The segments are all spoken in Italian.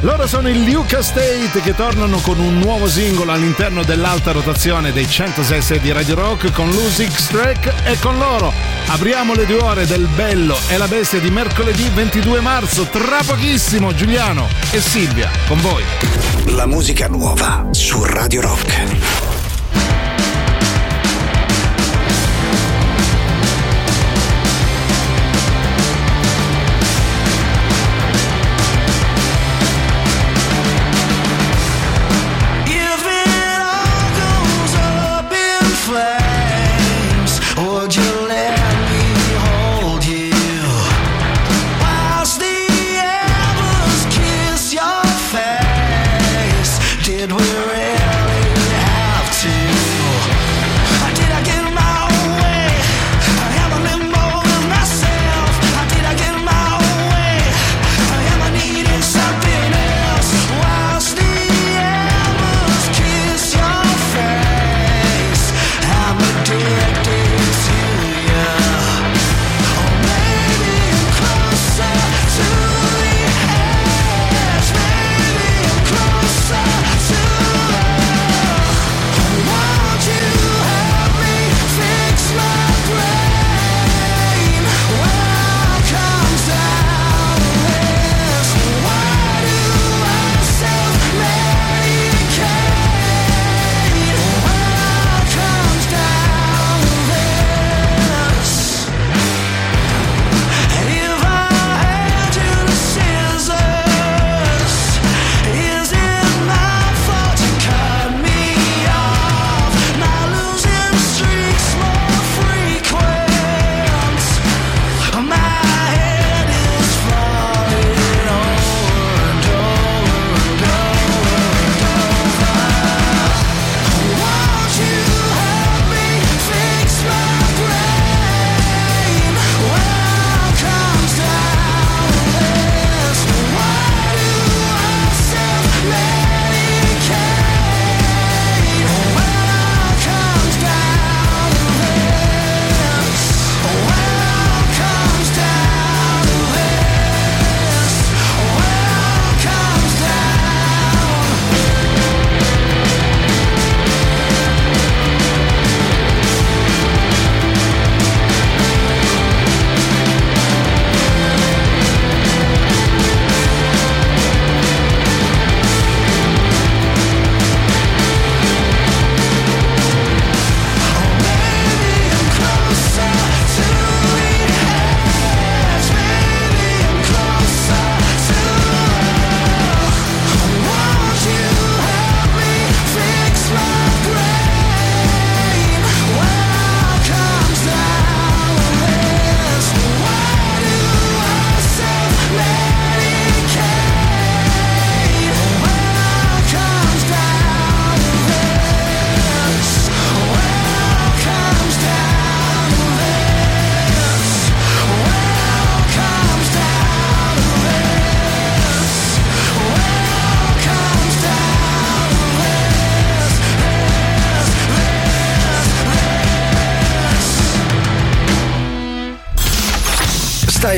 Loro sono il Luca State che tornano con un nuovo singolo all'interno dell'alta rotazione dei 106 di Radio Rock con Lusix Track e con loro apriamo le due ore del Bello e la Bestia di mercoledì 22 marzo. Tra pochissimo Giuliano e Silvia con voi. La musica nuova su Radio Rock.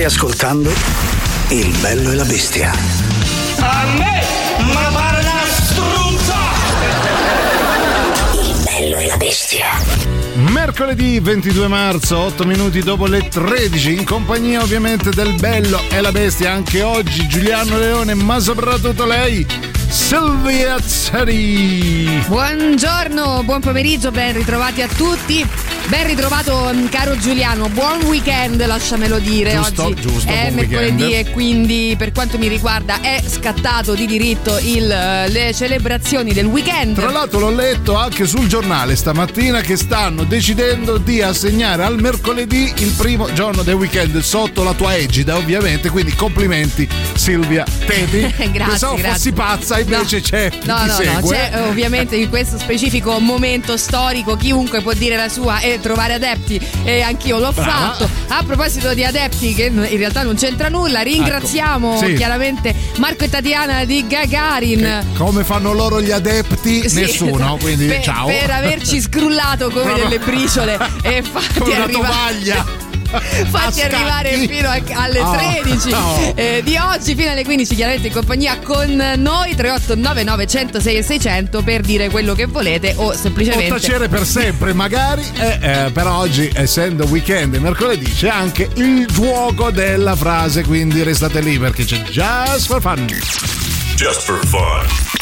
Stai ascoltando Il bello e la bestia. A me, ma pare una struzza! Il bello e la bestia. Mercoledì 22 marzo, 8 minuti dopo le 13, in compagnia ovviamente del bello e la bestia, anche oggi Giuliano Leone, ma soprattutto lei, Silvia Zeri. Buongiorno, buon pomeriggio, ben ritrovati a tutti. Ben ritrovato mm, caro Giuliano, buon weekend lasciamelo dire. Giusto, Oggi giusto, è buon mercoledì weekend. e quindi per quanto mi riguarda è scattato di diritto il, eh, le celebrazioni del weekend. Tra l'altro l'ho letto anche sul giornale stamattina che stanno decidendo di assegnare al mercoledì il primo giorno del weekend sotto la tua egida ovviamente, quindi complimenti Silvia Teti. Grazie, Pensavo grazie. fossi pazza, invece no. c'è. No, no, segue. no, c'è eh, ovviamente in questo specifico momento storico chiunque può dire la sua e trovare adepti e anch'io l'ho Brava. fatto. A proposito di adepti che in realtà non c'entra nulla, ringraziamo Ecco, sì. chiaramente Marco e Tatiana di Gagarin. Come fanno loro gli adepti? Sì, Nessuno, quindi per, ciao. per averci scrullato come delle briciole e una arrivare fatti arrivare fino a- alle Oh, 13 no. eh, di oggi fino alle 15 chiaramente in compagnia con noi 3899 106 e 600 per dire quello che volete o O semplicemente tacere per sempre, magari. Eh, eh, però oggi, essendo weekend e mercoledì, c'è anche il gioco della frase. Quindi restate lì perché c'è Just for Fun. Just for fun.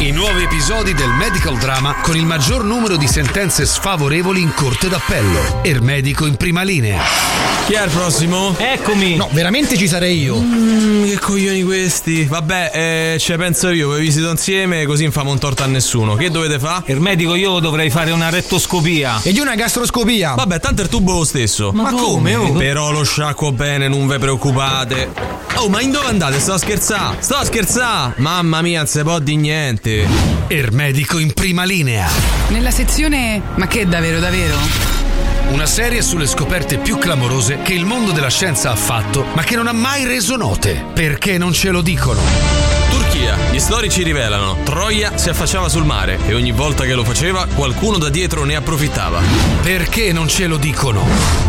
I nuovi episodi del medical drama con il maggior numero di sentenze sfavorevoli in corte d'appello. Ermedico in prima linea. Chi è il prossimo? Eccomi. No, veramente ci sarei io. Mm, che coglioni questi. Vabbè, eh, ce penso io, vi visito insieme così non famo un torto a nessuno. Che dovete fare? Il medico io dovrei fare una rettoscopia. E io una gastroscopia. Vabbè, tanto il tubo lo stesso. Ma come, oh? Però lo sciacquo bene, non ve preoccupate. Oh, ma in dove andate? Sto a scherzare. Sto a scherzare. Mamma mia, non si può di niente. Ermedico in prima linea. Nella sezione Ma che davvero davvero? Una serie sulle scoperte più clamorose che il mondo della scienza ha fatto, ma che non ha mai reso note. Perché non ce lo dicono? Turchia, gli storici rivelano. Troia si affacciava sul mare e ogni volta che lo faceva qualcuno da dietro ne approfittava. Perché non ce lo dicono?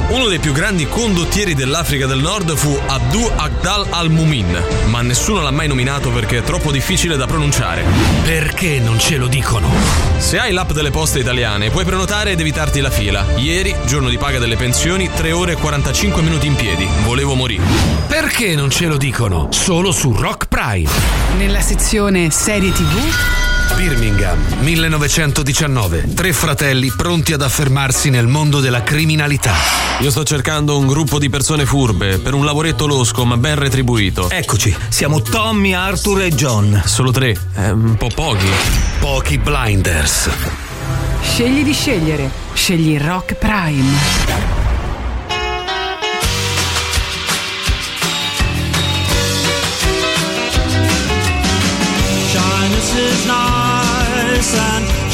Uno dei più grandi condottieri dell'Africa del Nord fu Abdu Agdal al-Mumin, ma nessuno l'ha mai nominato perché è troppo difficile da pronunciare. Perché non ce lo dicono? Se hai l'app delle poste italiane, puoi prenotare ed evitarti la fila. Ieri, giorno di paga delle pensioni, 3 ore e 45 minuti in piedi. Volevo morire. Perché non ce lo dicono? Solo su Rock Prime. Nella sezione serie tv Birmingham, 1919. Tre fratelli pronti ad affermarsi nel mondo della criminalità. Io sto cercando un gruppo di persone furbe per un lavoretto losco ma ben retribuito. Eccoci, siamo Tommy, Arthur e John. Solo tre, è un po' pochi. Pochi blinders. Scegli di scegliere. Scegli Rock Prime.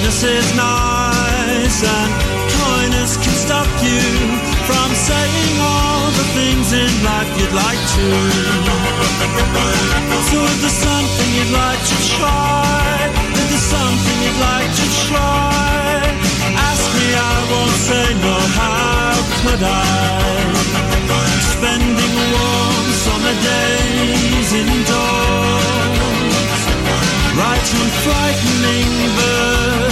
Coyness is nice and coyness can stop you from saying all the things in life you'd like to. So if there's something you'd like to try, if there's something you'd like to try, ask me, I won't say no, how could I? Spending warm summer days indoors, writing frightening verse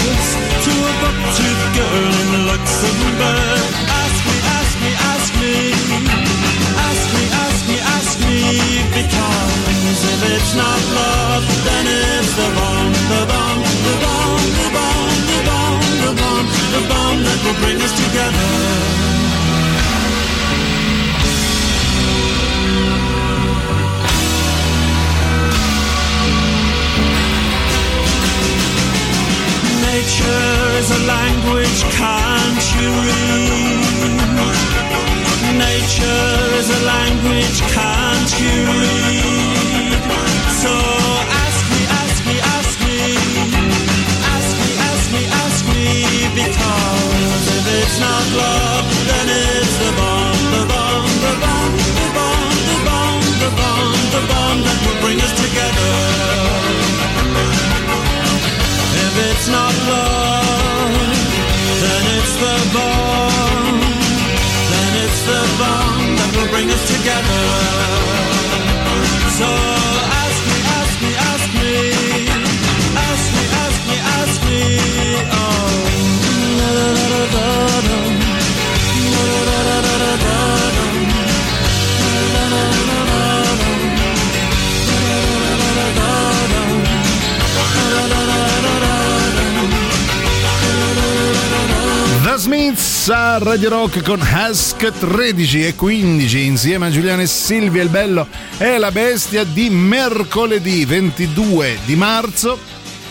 girl in Luxembourg. Ask me, ask me, ask me, ask me, ask me, ask me, because if it's not love, then it's the bomb, the bomb, the bomb, the bomb, the bomb, the bomb, the bomb that will bring us together. Nature is a language can't you read? Nature is a language can't you read? So ask me, ask me, ask me, ask me, ask me, ask me, because if it's not love, together. Massa Radio Rock con Ask 13 e 15 insieme a Giuliano e Silvia il bello e la bestia di mercoledì 22 di marzo.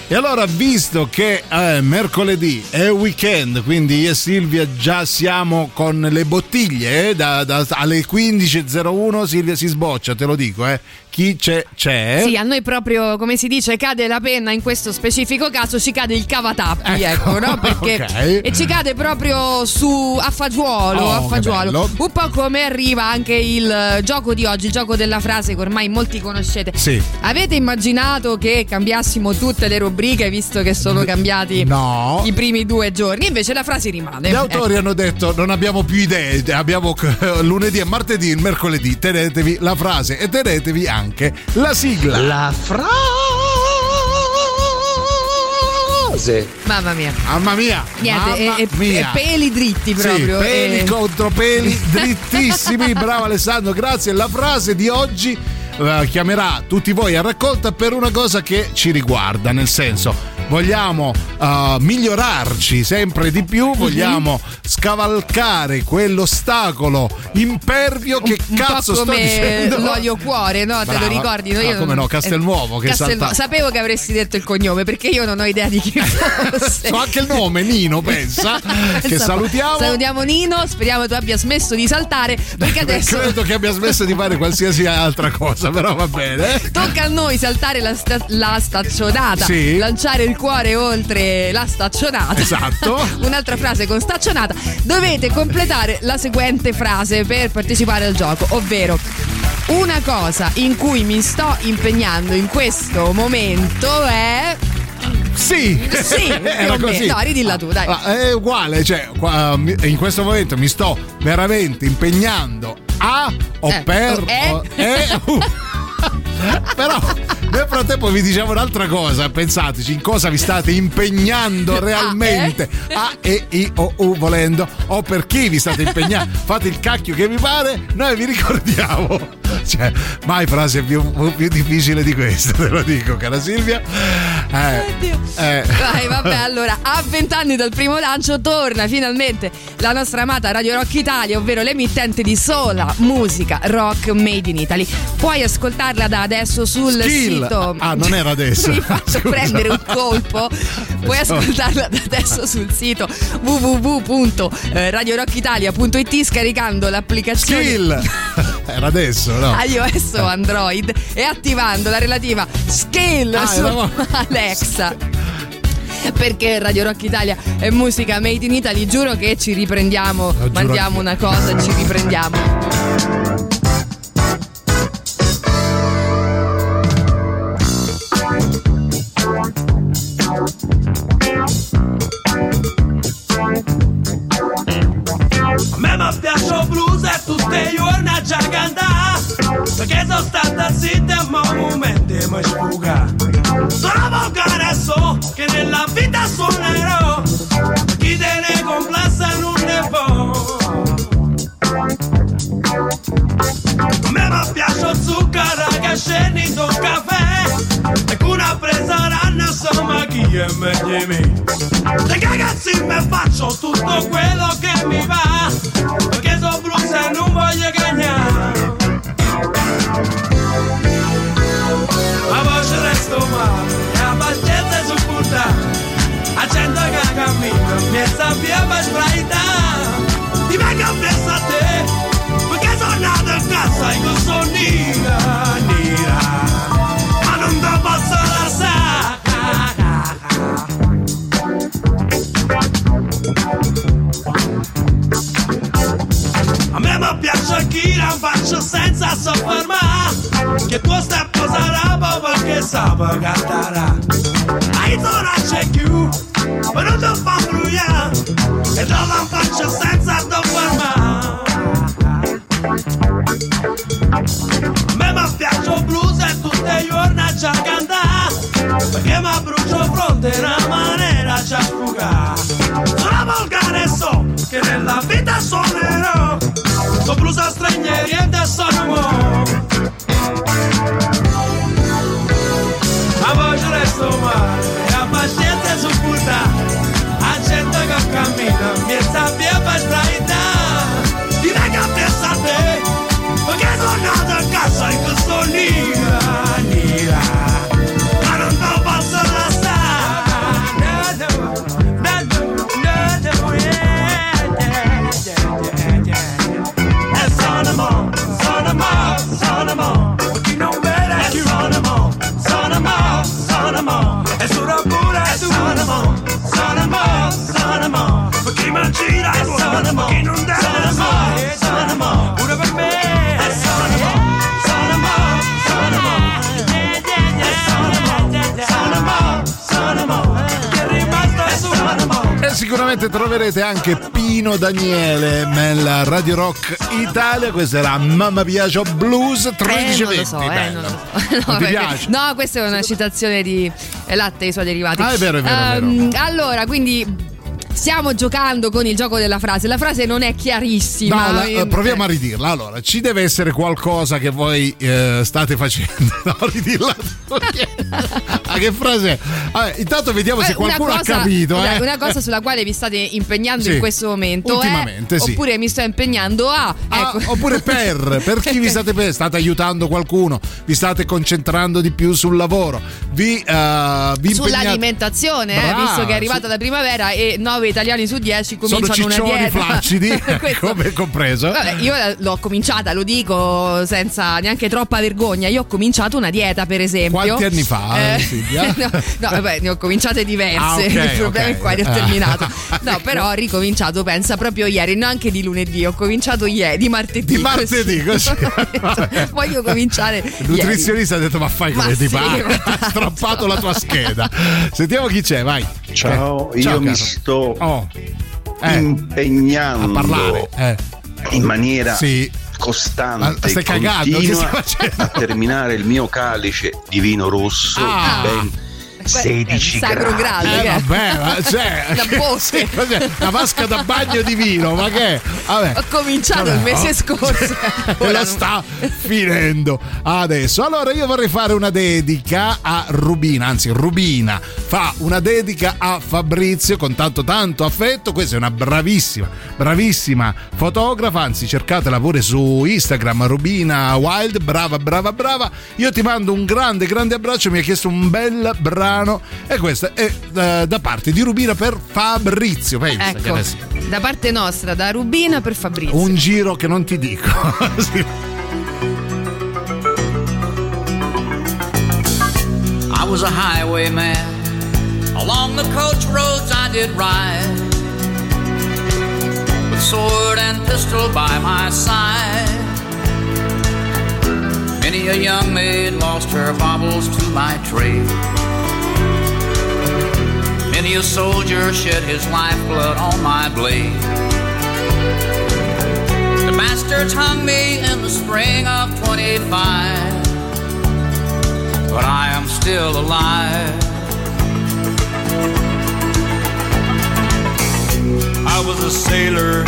E allora, visto che è mercoledì è weekend, quindi io e Silvia già siamo con le bottiglie, eh, da, da- alle 15.01 Silvia si sboccia, te lo dico, eh. Chi c'è c'è. Sì, a noi proprio, come si dice, cade la penna in questo specifico caso, ci cade il cavatappi, ecco, no? Perché ok. e ci cade proprio su a fagiolo, Oh, a fagiolo. Un po' come arriva anche il eh, gioco di oggi, il gioco della frase che ormai molti conoscete. Sì. Avete immaginato che cambiassimo tutte le rubriche visto che sono cambiati No. i primi due giorni? Invece la frase rimane. Gli autori Ecco. hanno detto non abbiamo più idee, abbiamo lunedì e martedì, il mercoledì, tenetevi la frase e tenetevi anche la sigla. La frase. Mamma mia. Mamma mia, Niente, mamma e, mia. e peli dritti proprio. Sì, peli e- contro peli, drittissimi. Bravo Alessandro, grazie. La frase di oggi eh, chiamerà tutti voi a raccolta per una cosa che ci riguarda, nel senso. Vogliamo eh, migliorarci sempre di più, Mhm. vogliamo scavalcare quell'ostacolo impervio che un cazzo po' sto come dicendo. l'olio cuore, no? Te Brava. lo ricordi? No, Ah, come no, Castelnuovo che Castelnuovo. salta- Sapevo che avresti detto il cognome perché io non ho idea di chi fosse. So anche il nome, Nino, pensa. che salutiamo. Salutiamo Nino, speriamo tu abbia smesso di saltare perché adesso Credo che abbia smesso di fare qualsiasi altra cosa, però va bene. tocca a noi saltare la, sta- la staccionata, Sì. lanciare il cuore oltre la staccionata. Esatto. Un'altra frase con staccionata. Dovete completare la seguente frase per partecipare al gioco, ovvero una cosa in cui mi sto impegnando in questo momento è Sì, Sì, era così. No, ridilla tu, dai. Ah, È uguale, cioè, in questo momento mi sto veramente impegnando a o Eh, per. eh? o- eh, uh. Però nel frattempo vi diciamo un'altra cosa, pensateci in cosa vi state impegnando realmente. A, E, I, O, U volendo, o per chi vi state impegnando. Fate il cacchio che vi pare, noi vi ricordiamo. Cioè, mai frase più, più difficile di questa, te lo dico, cara Silvia. Eh, eh. Vai, vabbè, allora, a vent'anni dal primo lancio torna finalmente la nostra amata Radio Rock Italia, ovvero l'emittente di sola musica rock made in Italy. Puoi ascoltarla da adesso sul Skill. sito. Ah, non era adesso. Mi faccio Scusa. prendere un colpo. Puoi ascoltarla da adesso sul sito www.radiorockitalia.it scaricando l'applicazione Skill. Era adesso, no? iOS o Android e attivando la relativa skill Ah, su eravamo- Alexa. Perché Radio Rock Italia è musica made in Italy, giuro che ci riprendiamo, giuro mandiamo una cosa e ci riprendiamo. A me mi piace il blues e tutti i giorni a già cantare Perché sono stata zitta ma momenti mi sfuga Sono volgare so che nella vita suonerò Chi te ne complessa non ne può me piace il zucchero che scende in un caffè E con una presa ranna insomma chi è meglio me? Le ragazzi mi faccio tutto quello che mi va. Perché sono blues e non voglio cagnare E la pazienza su puttà A gente che cammina Mi sta via per sbraitare Ti vengo appresso a te perché sono nato in casa e con sono nera, nera Ma non te posso lasciare. A me mi piace chi la faccio senza soffermare Che tu stai a posare perché sape cantarà Hai tu non c'è più Ma non ti fa brugliare E te la faccio senza soffermare A me mi piace il blues e tutti i giorni a già cantare Perché mi brucio fronte in una maniera già sfugare Sono volgare so che nella vita suonerò Con blues a stranieri e da sono mo voce resto male e a pazienza su puttà A gente che cammina mi sta via per strada sicuramente troverete anche Pino Daniele nella Radio Rock Italia. Questa era Mamma Piaggio Blues 13 Eh, so, eh, so. No, perché- no, questa è una citazione di latte e i suoi derivati. Ah, è vero, è vero, è vero. Ehm, Allora, quindi stiamo giocando con il gioco della frase. La frase non è chiarissima. No, la- Eh, eh, proviamo a ridirla. Allora, ci deve essere qualcosa che voi eh, state facendo. No, ridirla. ah, che frase è? Vabbè, intanto vediamo se Eh, qualcuno cosa- ha capito. una, eh. una cosa sulla quale vi state impegnando Sì, in questo momento ultimamente, è, sì. oppure mi sto impegnando a Ah, ecco. oppure per, per chi vi state per, state aiutando qualcuno, vi state concentrando di più sul lavoro, vi, eh, vi impegnate- sull'alimentazione, eh, Brava, visto che è arrivata la primavera e 9 italiani su 10 sono cominciano una ciccioni dieta. flaccidi, come compreso. Vabbè, io l'ho cominciata, lo dico senza neanche troppa vergogna. Io ho cominciato una dieta, per esempio. Quanti anni fa, Eh, Silvia? no, no, vabbè, ne ho cominciate diverse. Ah, ok, Il problema ok. è qua, ne ho terminato. No, però ho ricominciato, pensa proprio ieri, non anche di lunedì, ho cominciato ieri, di martedì. Di martedì, così. Voglio cominciare. Il ieri. nutrizionista ha detto ma fai come Ma ti sì, pare ha strappato la tua scheda sentiamo chi c'è vai Ciao, Eh, io ciao, mi caro. sto Oh, eh, impegnando a parlare eh. in maniera Sì. costante e continua a terminare il mio calice di vino rosso Ah. ben 16 Sacro gradi. Graal, Eh, che vabbè, ma cioè, sì, cos'è? una vasca da bagno di vino, ma che? è? Vabbè. Ho cominciato Vabbè, il mese oh. scorso. E Ora lo non- sta finendo adesso. Allora io vorrei fare una dedica a Rubina, anzi Rubina fa una dedica a Fabrizio con tanto tanto affetto. Questa è una bravissima, bravissima fotografa, anzi cercatela pure su Instagram Rubina Wild, brava, brava, brava. Io ti mando un grande, grande abbraccio, mi ha chiesto un bel brano e questo è eh, da parte di Rubina per Fabrizio. Pensa che Ecco, adesso da parte nostra, da Rubina per Fabrizio. un giro che non ti dico. Sì. I was a highwayman. Along the coach roads I did ride. With sword and pistol by my side. Many a young maid lost her baubles to my trade. Many a soldier shed his lifeblood on my blade. The bastards hung me in the spring of 25 but I am still alive. I was a sailor.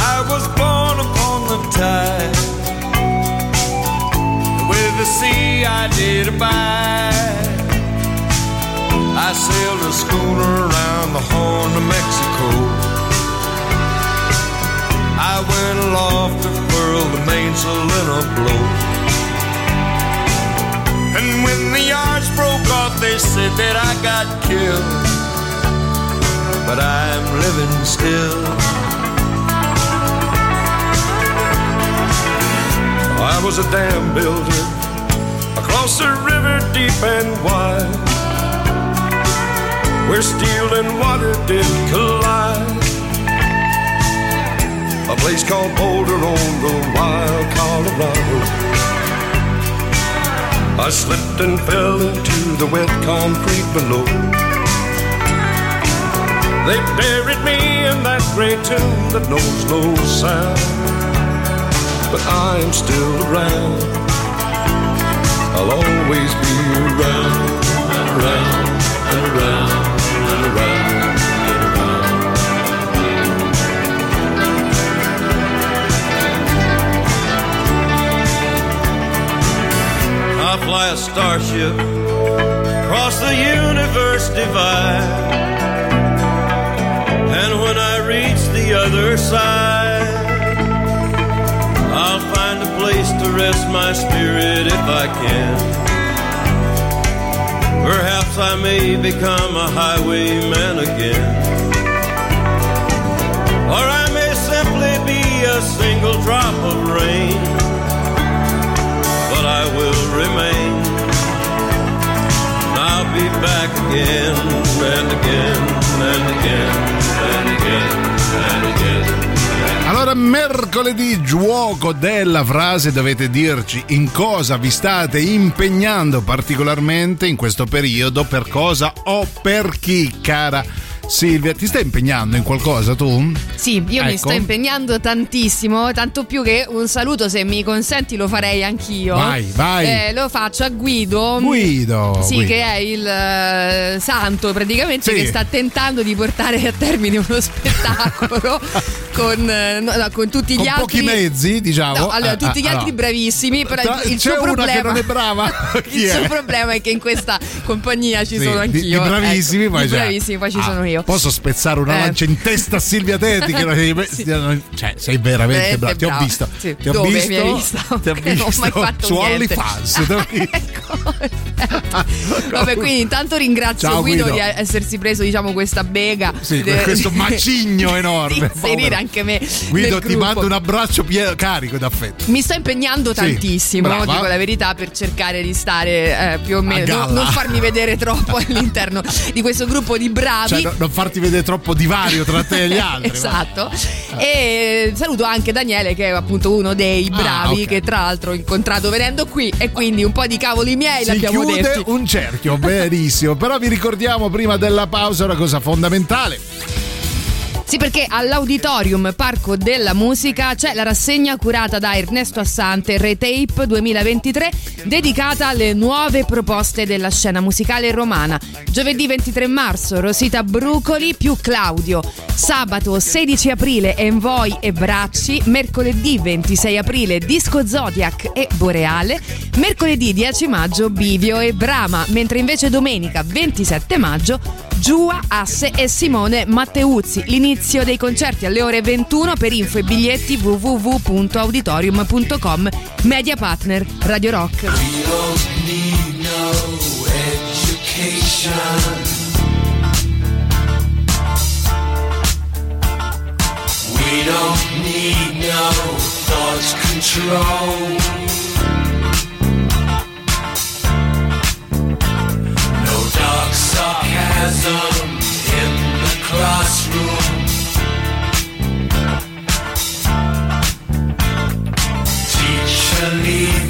I was born upon the tide. With the sea I did abide. I sailed a schooner around the Horn of Mexico. I went aloft to furl the mainsail in a blow. And when the yards broke off, they said that I got killed but I'm living still. I was a dam builder across a river deep and wide, where steel and water did collide. A place called Boulder on the wild Colorado. I slipped and fell into the wet concrete below. They buried me in that great tomb that knows no sound. But I am still around. I'll always be around around around and around and around. I fly a starship across the universe divide. And when I reach the other side, I'll find a place to rest my spirit if I can. Perhaps Perhaps I may become a highwayman again. Or I may simply be a single drop of rain. But I will remain. And I'll be back again and again and again and again. Allora, mercoledì, gioco della frase, dovete dirci in cosa vi state impegnando particolarmente in questo periodo, per cosa o per chi, cara Silvia. Ti stai impegnando in qualcosa tu? Sì, io mi Ecco. sto impegnando tantissimo, tanto più che un saluto, se mi consenti, lo farei anch'io. Vai, vai. Eh, lo faccio a Guido. Guido, Sì, Guido. che è il eh, santo praticamente Sì. che sta tentando di portare a termine uno spettacolo con, eh, no, con tutti Con gli altri. pochi mezzi, diciamo. No, allora, Eh, tutti gli eh, altri bravissimi, però Tra- il, suo una problema che non è brava. Il è? suo problema è che in questa compagnia ci Sì, sono anch'io. Di, bravissimi, ecco, poi di bravissimi, poi ci Ah, sono io. Posso spezzare una Eh. lancia in testa a Silvia Tetti? Che non- cioè, sei veramente brava. Ti ho visto. Sì. Ti ho Dove visto. mi hai visto? Ti ho Che non ho visto mai fatto su. OnlyFans. visto. Vabbè, quindi intanto ringrazio Ciao, Guido, Guido. di essersi preso, diciamo, questa bega. Sì, de- questo macigno enorme. inserire povero. Anche me. Guido, ti gruppo. mando un abbraccio pie- carico d'affetto. Mi sto impegnando Sì, tantissimo, brava. dico la verità, per cercare di stare eh, più o meno, non, non farmi vedere troppo all'interno di questo gruppo di bravi. Cioè, no- non farti vedere troppo divario tra te e gli altri. esatto. E saluto anche Daniele, che è appunto uno dei Ah, bravi, ok. che tra l'altro ho incontrato venendo qui. E quindi un po' di cavoli miei Si l'abbiamo chiude detti. un cerchio, benissimo. Però vi ricordiamo prima della pausa una cosa fondamentale. Sì, perché all'Auditorium Parco della Musica c'è la rassegna curata da Ernesto Assante Retape 2023 dedicata alle nuove proposte della scena musicale romana. Giovedì 23 marzo Rosita Brucoli più Claudio. Sabato 16 aprile Envoy e Bracci. Mercoledì 26 aprile Disco Zodiac e Boreale. Mercoledì 10 maggio Bivio e Brama. Mentre invece domenica 27 maggio Giua, Asse e Simone Matteuzzi. L'inizio dei concerti alle ore 21 per info e biglietti www.auditorium.com. Media partner Radio Rock. We don't need no thought control. No dark sarcasm in the classroom. Believe.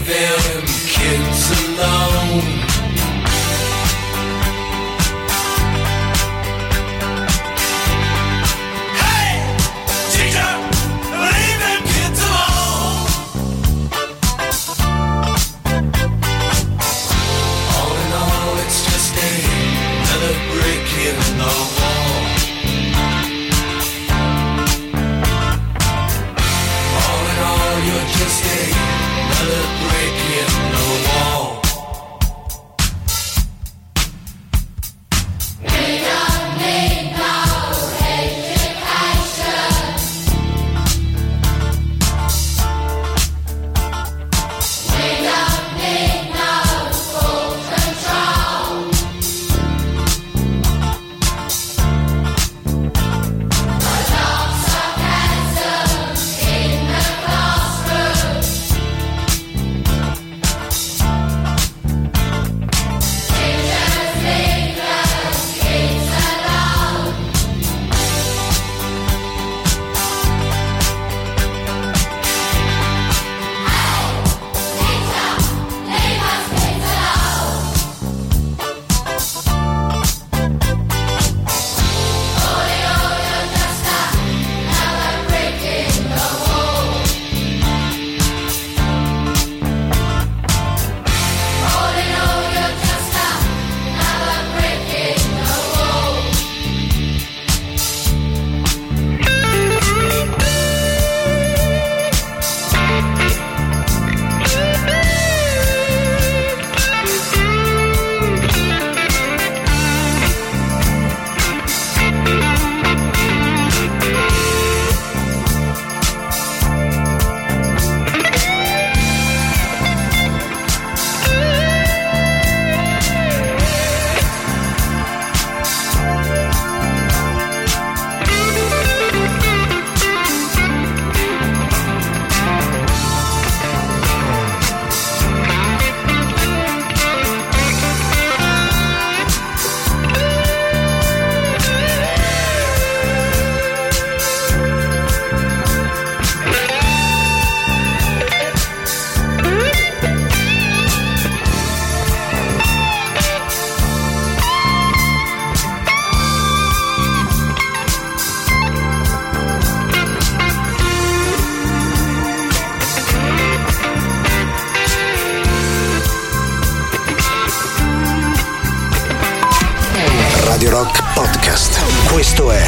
Radio Rock Podcast. Questo è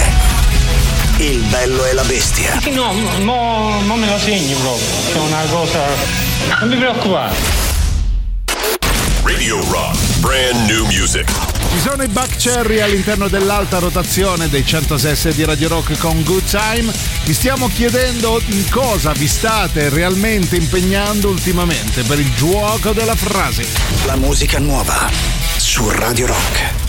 Il bello e la bestia. No, no, non me la segni proprio. È una cosa. Non mi preoccupare. Radio Rock, brand new music. Ci sono i Buck Cherry all'interno dell'alta rotazione dei 106 di Radio Rock con Good Time. Vi stiamo chiedendo in cosa vi state realmente impegnando ultimamente per il gioco della frase. La musica nuova su Radio Rock.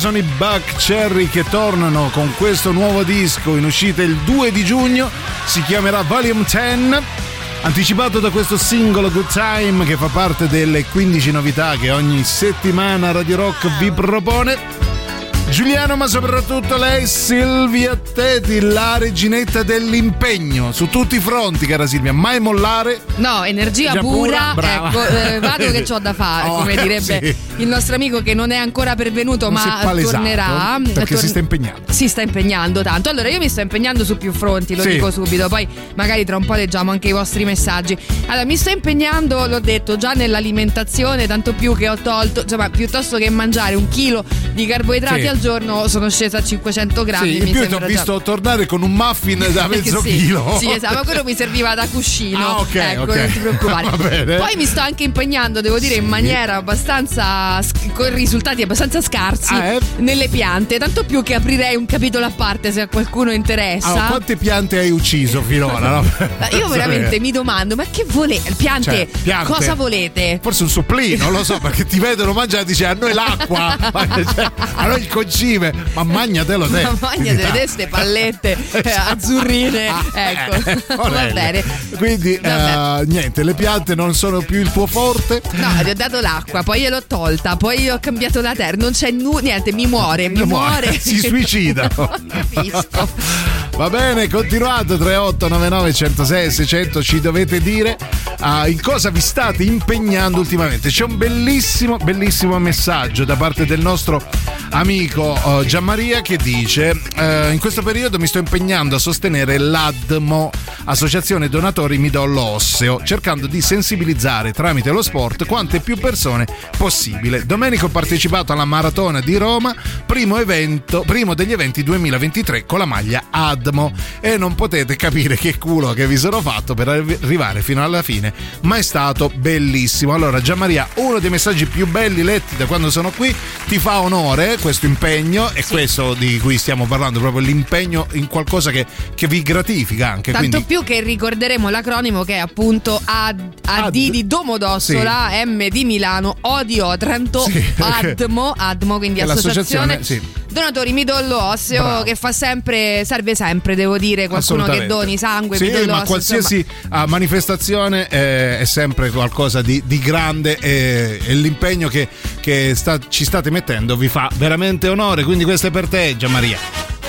Sono i Buck Cherry che tornano con questo nuovo disco in uscita il 2 di giugno, si chiamerà Volume 10. Anticipato da questo singolo Good Time che fa parte delle 15 novità che ogni settimana Radio Rock vi propone. Giuliano, ma soprattutto lei, Silvia Teti, la reginetta dell'impegno su tutti i fronti, cara Silvia. Mai mollare. No, energia pura. pura, ecco, eh, vado che ho da fare, Oh, come direbbe sì. Il nostro amico che non è ancora pervenuto, Non ma tornerà. perché Tor- si sta impegnando. Si sta impegnando tanto. Allora, io mi sto impegnando su più fronti, lo Sì. dico subito. Poi magari tra un po' leggiamo anche i vostri messaggi. Allora, mi sto impegnando, l'ho detto, già nell'alimentazione, tanto più che ho tolto, insomma, piuttosto che mangiare un chilo di carboidrati Sì. al giorno, sono scesa a 500 grammi. Sì, in più ti ho già- visto tornare con un muffin da mezzo sì, chilo. Sì, esatto, ma quello mi serviva da cuscino. Ah, ok, ecco, ok. non ti preoccupare. Va bene. Poi mi sto anche impegnando, devo dire, in maniera abbastanza sc- con risultati abbastanza scarsi Ah, eh? nelle piante, tanto più che aprirei un capitolo a parte se a qualcuno interessa. Allora, quante piante hai ucciso finora? no? Io veramente mi domando, ma che volete? Piante, Cioè, piante. cosa volete? Forse un supplino, non lo so, perché ti vedono mangiare e dice a noi l'acqua, cioè, a noi il concime, ma magnatelo te. Ma mangiate queste pallette eh, azzurrine. ecco, va Orelle. bene. Quindi eh, niente, le piante non sono più il tuo forte. No, gli ho dato l'acqua, poi gliel'ho tolta, poi ho cambiato la terra, non c'è nu- niente, mi muore, mi muore. Si suicida. Capisco. Va bene, continuate 3899 106 600 ci dovete dire ah, in cosa vi state impegnando ultimamente. C'è un bellissimo, bellissimo messaggio da parte del nostro amico eh, Gianmaria che dice eh, in questo periodo mi sto impegnando a sostenere l'ADMO, Associazione Donatori Midollo Osseo, cercando di sensibilizzare tramite lo sport quante più persone possibile. Domenica ho partecipato alla maratona di Roma, primo, evento, primo degli eventi 2023 con la maglia ADMO e non potete capire che culo che vi sono fatto per arrivare fino alla fine, ma è stato bellissimo. Allora Gianmaria, uno dei messaggi più belli letti da quando sono qui, ti fa onore questo impegno e questo di cui stiamo parlando, proprio l'impegno in qualcosa che, che vi gratifica anche. Tanto quindi, più che ricorderemo l'acronimo che è appunto AD, AD di Domodossola, M di Milano, O di Otranto, Sì, ADMO, ADMO, quindi associazione. sì. Donatori midollo osseo Bravo. che fa sempre, serve sempre, devo dire, qualcuno che doni sangue, Sì, ma qualsiasi ah, manifestazione eh, è sempre qualcosa di, di grande e, e l'impegno che, che sta- ci state mettendo vi fa veramente onore. Quindi questo è per te, Gianmaria. You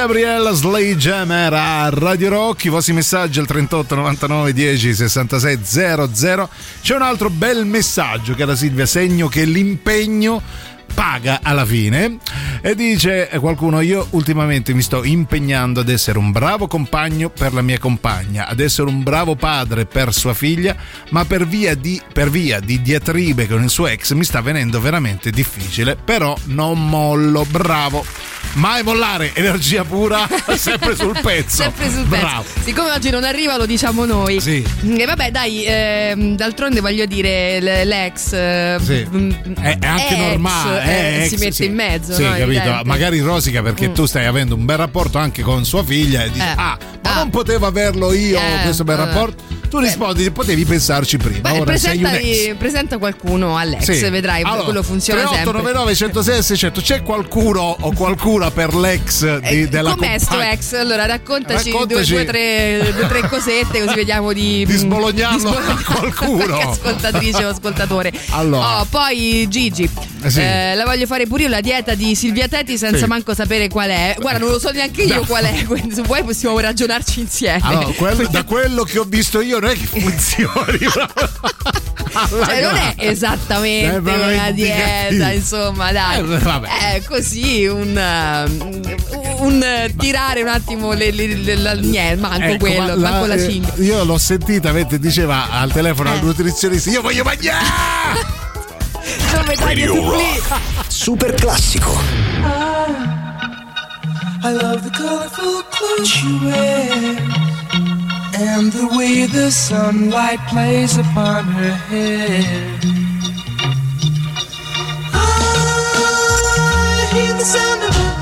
Peter Gabriel Sledgehammer a Radio Rock, i vostri messaggi al 38 99 10 66 00. C'è un altro bel messaggio da Silvia segno che l'impegno paga alla fine. E dice qualcuno io ultimamente mi sto impegnando ad essere un bravo compagno per la mia compagna ad essere un bravo padre per sua figlia ma per via di, per via di diatribe con il suo ex mi sta venendo veramente difficile però non mollo. Bravo mai mollare energia pura sempre sul pezzo Sempre sul bravo pezzo. Siccome oggi non arriva, lo diciamo noi. Sì. E vabbè, dai, ehm, d'altronde voglio dire, l'ex. eh, Sì. mm, È, è anche ex, normale, eh, è ex, si mette sì. in mezzo. Sì, no, capito? Magari rosica perché Mm. tu stai avendo un bel rapporto anche con sua figlia e dici: Eh. Ah, ma non potevo averlo io Eh, questo bel eh. rapporto. Tu rispondi: Potevi pensarci prima. Beh, Ora sei un ex. presentali- presenta qualcuno all'ex, Sì. vedrai, Allora, quello funziona sempre. 3899 106 600 c'è qualcuno o qualcuna per l'ex di, della Com'è sto compagna? ex? Allora raccontaci, Raccontaci- Due, due, tre, due, tre cosette così vediamo di, Di sbolognarlo di qualcuno. Ascoltatrice o ascoltatore. Allora. Oh, poi Gigi, Eh sì. eh, la voglio fare pure io la dieta di Silvia Tetti senza Sì. manco sapere qual è. Guarda, non lo so neanche io No. qual è, quindi se vuoi possiamo ragionarci insieme. Allora, quello- da quello che ho visto io non è che funzioni. Cioè, non è esattamente Eh, una dieta, insomma, dai. Eh. È così un, uh, un uh, tirare un attimo le, le- le- la- niente, manco Ecco, quello, ma manco la eh, cinghia. Io l'ho sentita mentre diceva al telefono al nutrizionista: Io voglio mangiare! Super classico. I love the colorful clothes she wears and the way the sunlight plays upon her hair. I hear the sound of a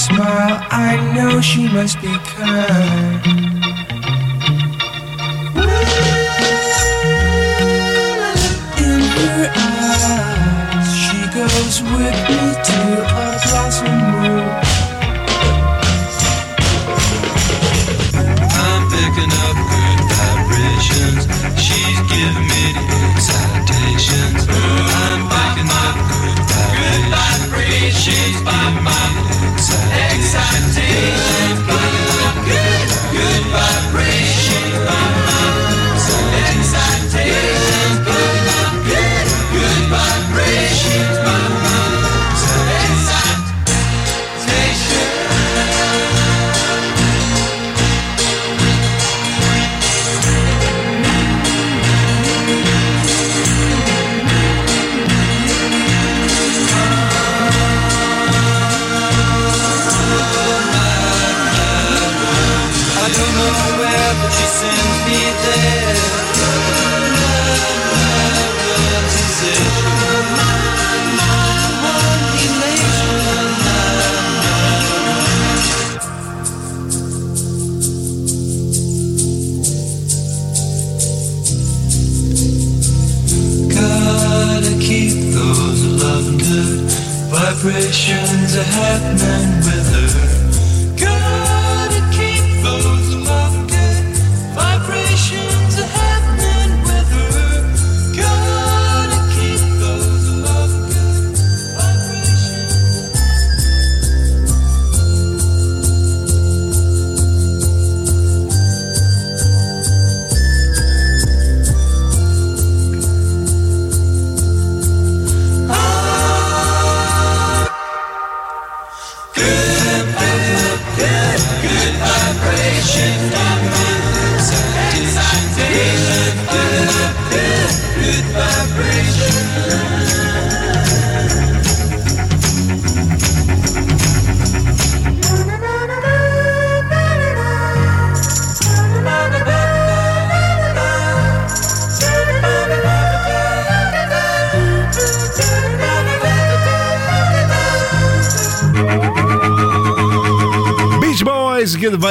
Smile, I know she must be kind. In her eyes, she goes with me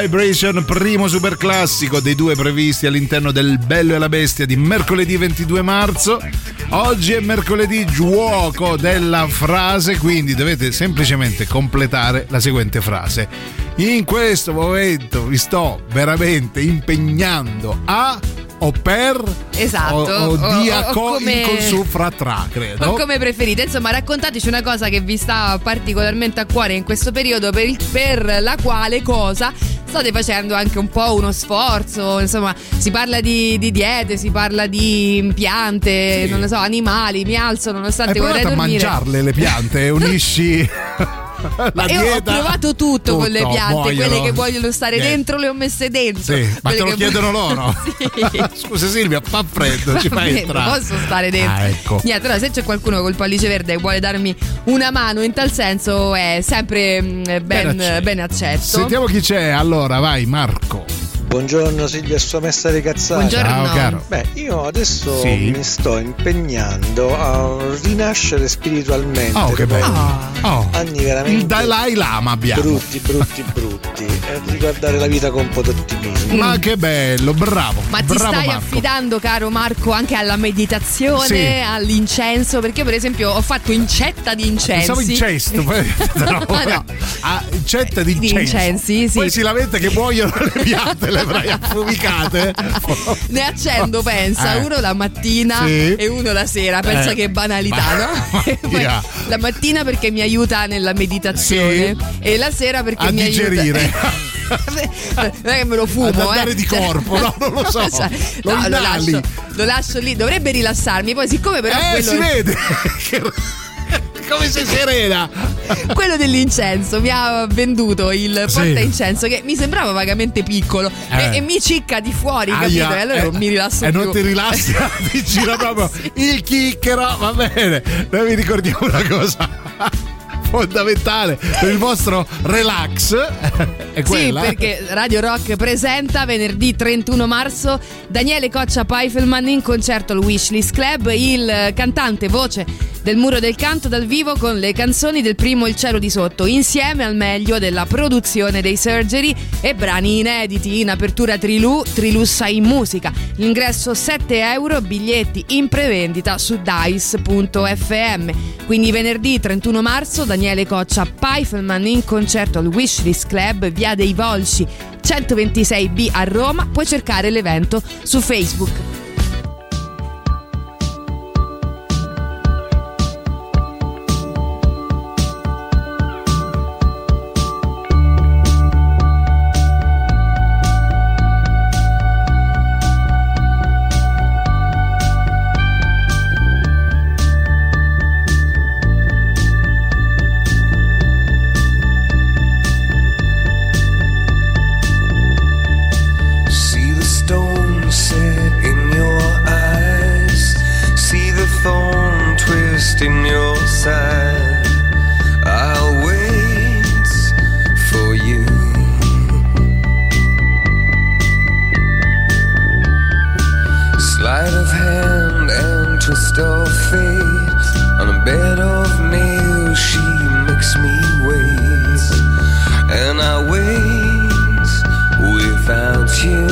Vibration, primo super classico dei due previsti all'interno del Bello e la Bestia di mercoledì 22 marzo. Oggi è mercoledì giuoco della frase, quindi dovete semplicemente completare la seguente frase. In questo momento vi sto veramente impegnando a o per Esatto. o, o O- di o- a co- o come- in con su fra tra, credo. O come preferite, insomma, raccontateci una cosa che vi sta particolarmente a cuore in questo periodo, per, il- per la quale cosa state facendo anche un po' uno sforzo. Insomma, si parla di, di diete, si parla di piante, non lo so, animali. Mi alzo nonostante Hai vorrei provato a dormire. mangiarle le piante unisci la io ho dieta. provato tutto, con le Tutto, piante, muoiono. quelle che vogliono stare Niente. dentro le ho messe dentro. Sì, ma te lo che- chiedono loro? Sì. Scusa Silvia, fa freddo, ci fai Vabbè, entrare. Posso stare dentro. Ah, ecco. Niente, allora se c'è qualcuno col pollice verde e vuole darmi una mano in tal senso è sempre mm, ben, ben accetto. Sentiamo chi c'è. Allora, vai Marco. Buongiorno Silvia e sua messa di cazzate. Buongiorno. Ciao caro. Beh, io adesso Sì. mi sto impegnando a rinascere spiritualmente. Oh, che bello. Oh, Anni il veramente Dalai Lama abbiamo. brutti, brutti, brutti. E riguardare la vita con un po' d'ottimismo. Ma che bello, bravo. Ma ti bravo stai Marco. affidando, caro Marco, anche alla meditazione, Sì. all'incenso? Perché io, per esempio, ho fatto incetta di incensi. Pensavo incesto, poi no, No. Ah, incetta di Di incenso. incensi, sì. Poi si lamenta che muoiono le piante, avrai affumicate. Ne accendo, pensa, Eh. uno la mattina Sì. e uno la sera. Pensa Eh. che banalità, no? Poi la mattina perché mi aiuta nella meditazione e la sera perché A mi digerire. aiuta. non è che me lo fumo, Ad andare eh. di corpo, no, non lo so. Cioè, Lo no, lo, inali. lascio, lo lascio lì, dovrebbe rilassarmi. Poi, siccome però Eh, quello si vede. Come sei serena. quello dell'incenso mi ha venduto il Sì. porta incenso che mi sembrava vagamente piccolo Eh. e, e mi cicca di fuori, Aia, capito? E allora eh, non mi rilasso E più. non ti rilassi, ti gira proprio il chicchero. Va bene, noi vi ricordiamo una cosa fondamentale per il vostro relax. È quella. Sì, perché Radio Rock presenta venerdì 31 marzo Daniele Coccia Pfeiffelman in concerto al Wishlist Club, il cantante voce del Muro del Canto dal vivo con le canzoni del primo Il cielo di sotto, insieme al meglio della produzione dei Surgery e brani inediti in apertura Trilù, Trilù Sai in musica. L'ingresso 7 euro, biglietti in prevendita su dice.fm. Quindi venerdì 31 marzo Daniele Coccia Pfeiffelman in concerto al Wishlist Club, via dei Volsci 126B a Roma. Puoi cercare l'evento su Facebook. You.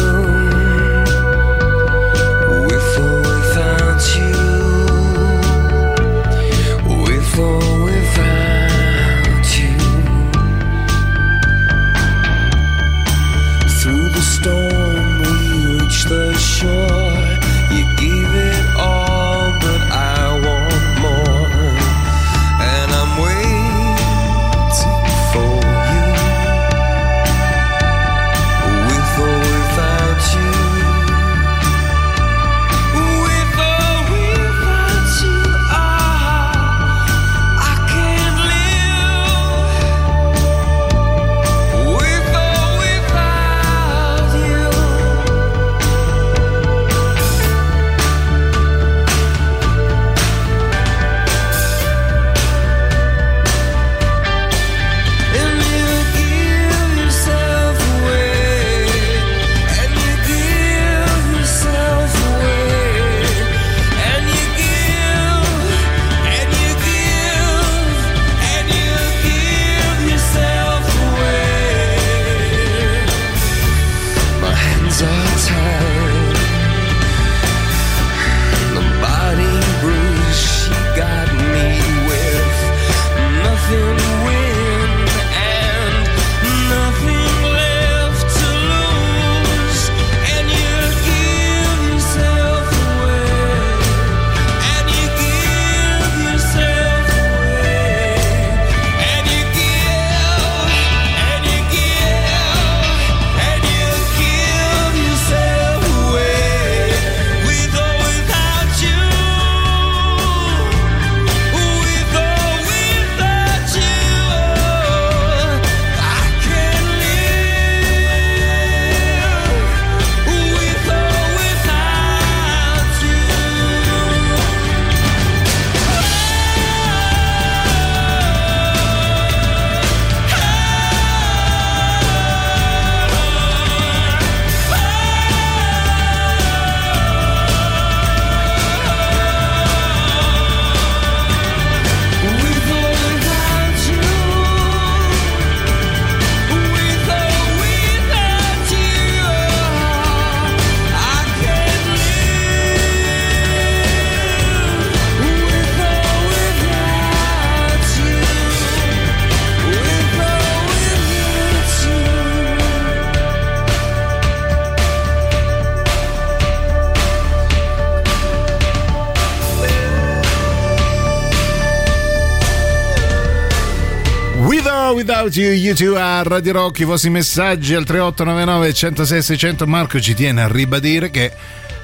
Without You, YouTube a Radio Rock, i vostri messaggi al 3899 106 600. Marco ci tiene a ribadire che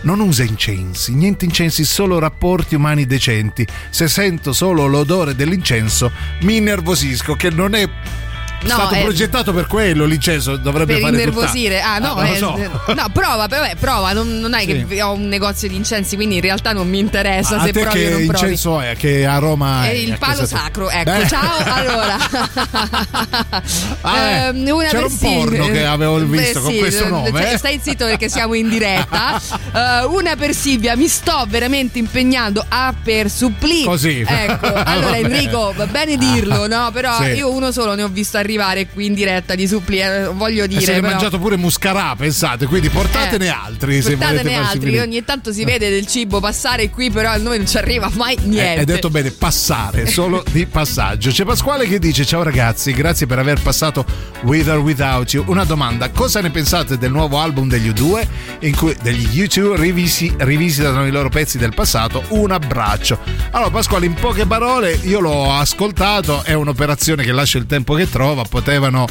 non usa incensi, niente incensi, solo rapporti umani decenti. Se sento solo l'odore dell'incenso mi innervosisco, che non è No, stato è- progettato per quello, l'incenso dovrebbe per fare innervosire. Ah, no, lo eh, so. no, prova, vabbè, prova. Non, non è che ho un negozio di incensi, quindi in realtà non mi interessa a se te provi che o non provi. incenso è? Che aroma È è? il A palo sacro, ecco. Beh. Ciao, allora. Ah, eh, Ehm, una c'era un porno che avevo Beh, visto con sì, questo eh, nome, cioè, eh? Stai zitto perché siamo in diretta. Eh, una per Silvia, mi sto veramente impegnando a per supplì. Così. Ecco, Va allora. Enrico, va bene dirlo, no? Però Sì. io uno solo ne ho visto arrivare qui in diretta di supplì, eh, voglio dire. siete però- mangiato pure muscarà, pensate, quindi portatene Eh, altri Portatene altri, ogni tanto si vede del cibo passare qui, però a noi non ci arriva mai niente. Eh, Hai detto bene, passare, solo di passaggio. C'è Pasquale che dice: Ciao ragazzi, grazie per aver passato With or Without You. Una domanda: cosa ne pensate del nuovo album degli U2 in cui degli U2 rivisi- rivisitano i loro pezzi del passato? Un abbraccio. Allora, Pasquale, in poche parole, io l'ho ascoltato, è un'operazione che lascia il tempo che trova, potevano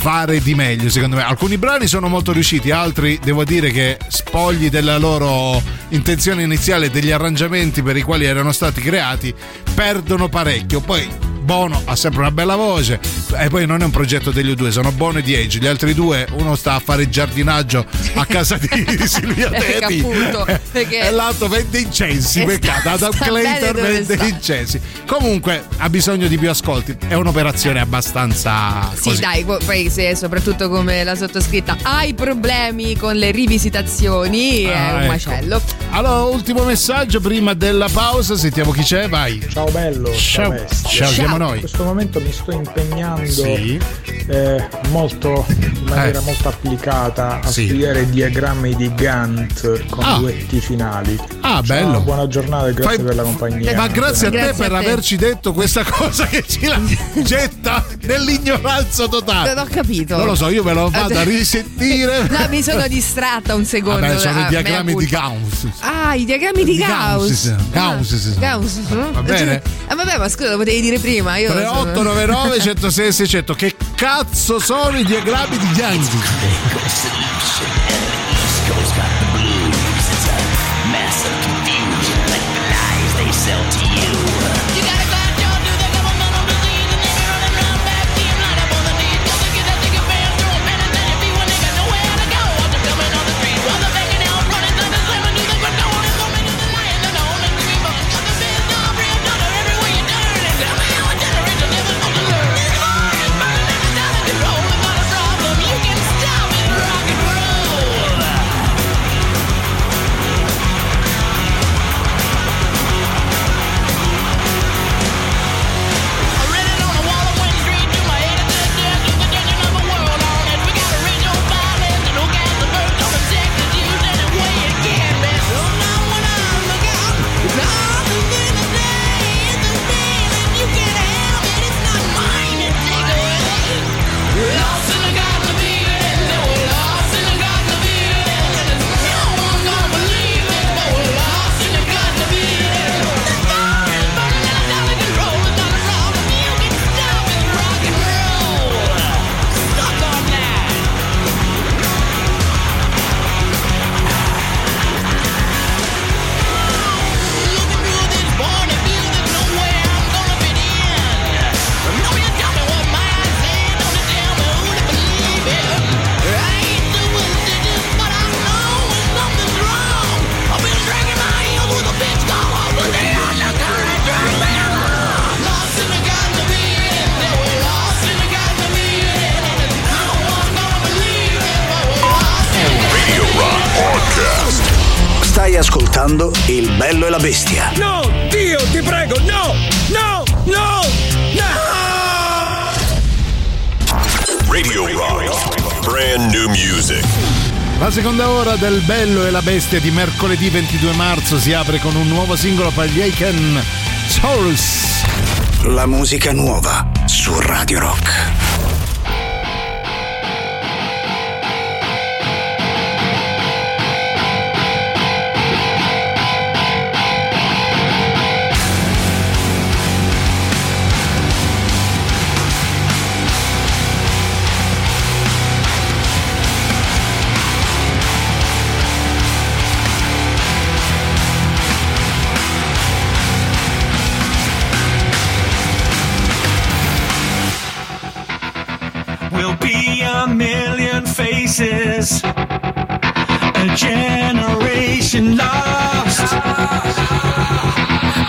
fare di meglio secondo me. Alcuni brani sono molto riusciti altri devo dire che spogli della loro intenzione iniziale degli arrangiamenti per i quali erano stati creati perdono parecchio. Poi Bono ha sempre una bella voce e poi non è un progetto degli U2 sono Bono e Diego gli altri due uno sta a fare giardinaggio a casa di Silvia Teti appunto, e l'altro vende incensi peccato sta- Adam Clayton vende sta. incensi comunque ha bisogno di più ascolti è un'operazione abbastanza Sì, così. dai, poi se soprattutto come la sottoscritta hai problemi con le rivisitazioni, è Ah, un ecco. macello. Allora, ultimo messaggio prima della pausa, sentiamo chi c'è, vai. Ciao bello, Ciao, ciao, ciao, siamo noi. In questo momento mi sto impegnando Sì. eh, molto, in maniera Eh. molto applicata a Sì. studiare diagrammi di Gantt con Ah. duetti finali. Ah, Ciao, bello. Buona giornata e grazie Fai- per la compagnia. Ma grazie a te Grazie per a te. averci detto questa cosa che ci la getta nell'ignoranza totale. Non ho capito. Non lo so, io me lo vado a risentire. No, mi sono distratta un secondo. Vabbè, sono Ah, i diagrammi di. Gauss. Ah, i diagrammi di Di Gauss, Gauss. Gauss. Ah, Gauss. Va bene? Ah, vabbè, ma scusa, lo potevi dire prima. Io 3899 106 600 Che cazzo sono i diagrammi di Gauss? La seconda ora del Bello e la Bestia di mercoledì 22 marzo si apre con un nuovo singolo per gli Aiken Souls. La musica nuova su Radio Rock. Faces. A generation lost.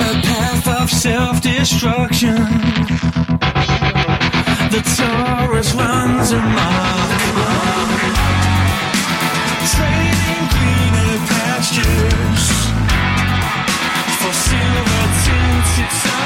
A path of self destruction. The Taurus runs amok. Trading greener pastures for silver tinted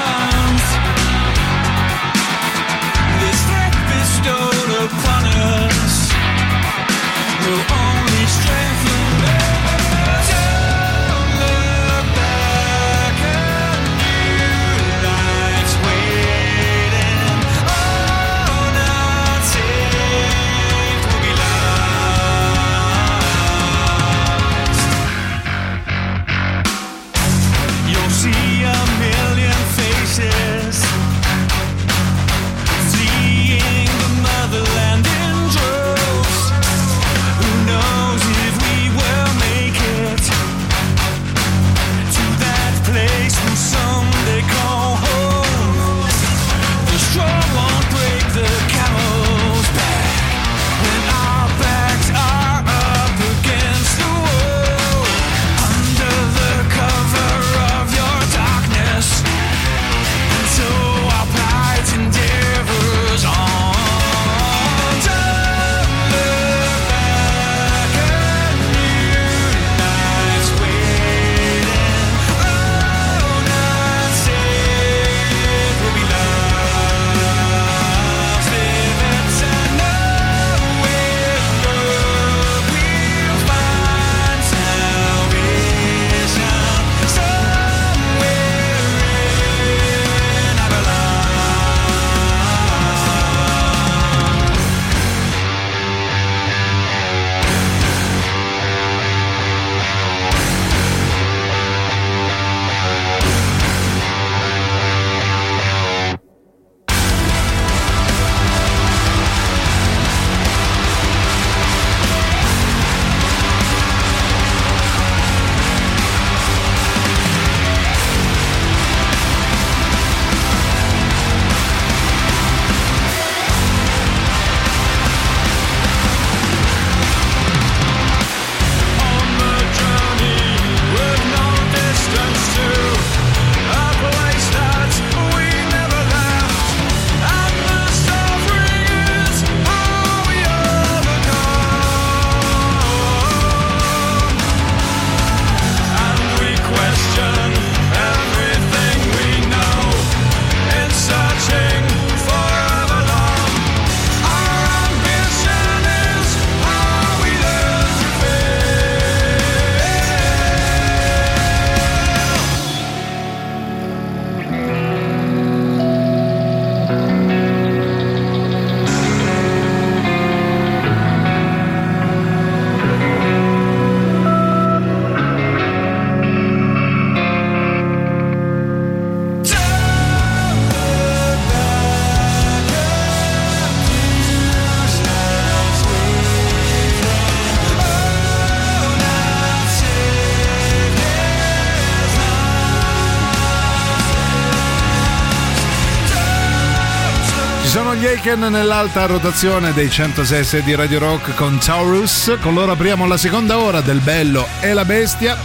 Aiken nell'alta rotazione dei 106 di Radio Rock con Taurus. Con loro apriamo la seconda ora del Bello e la Bestia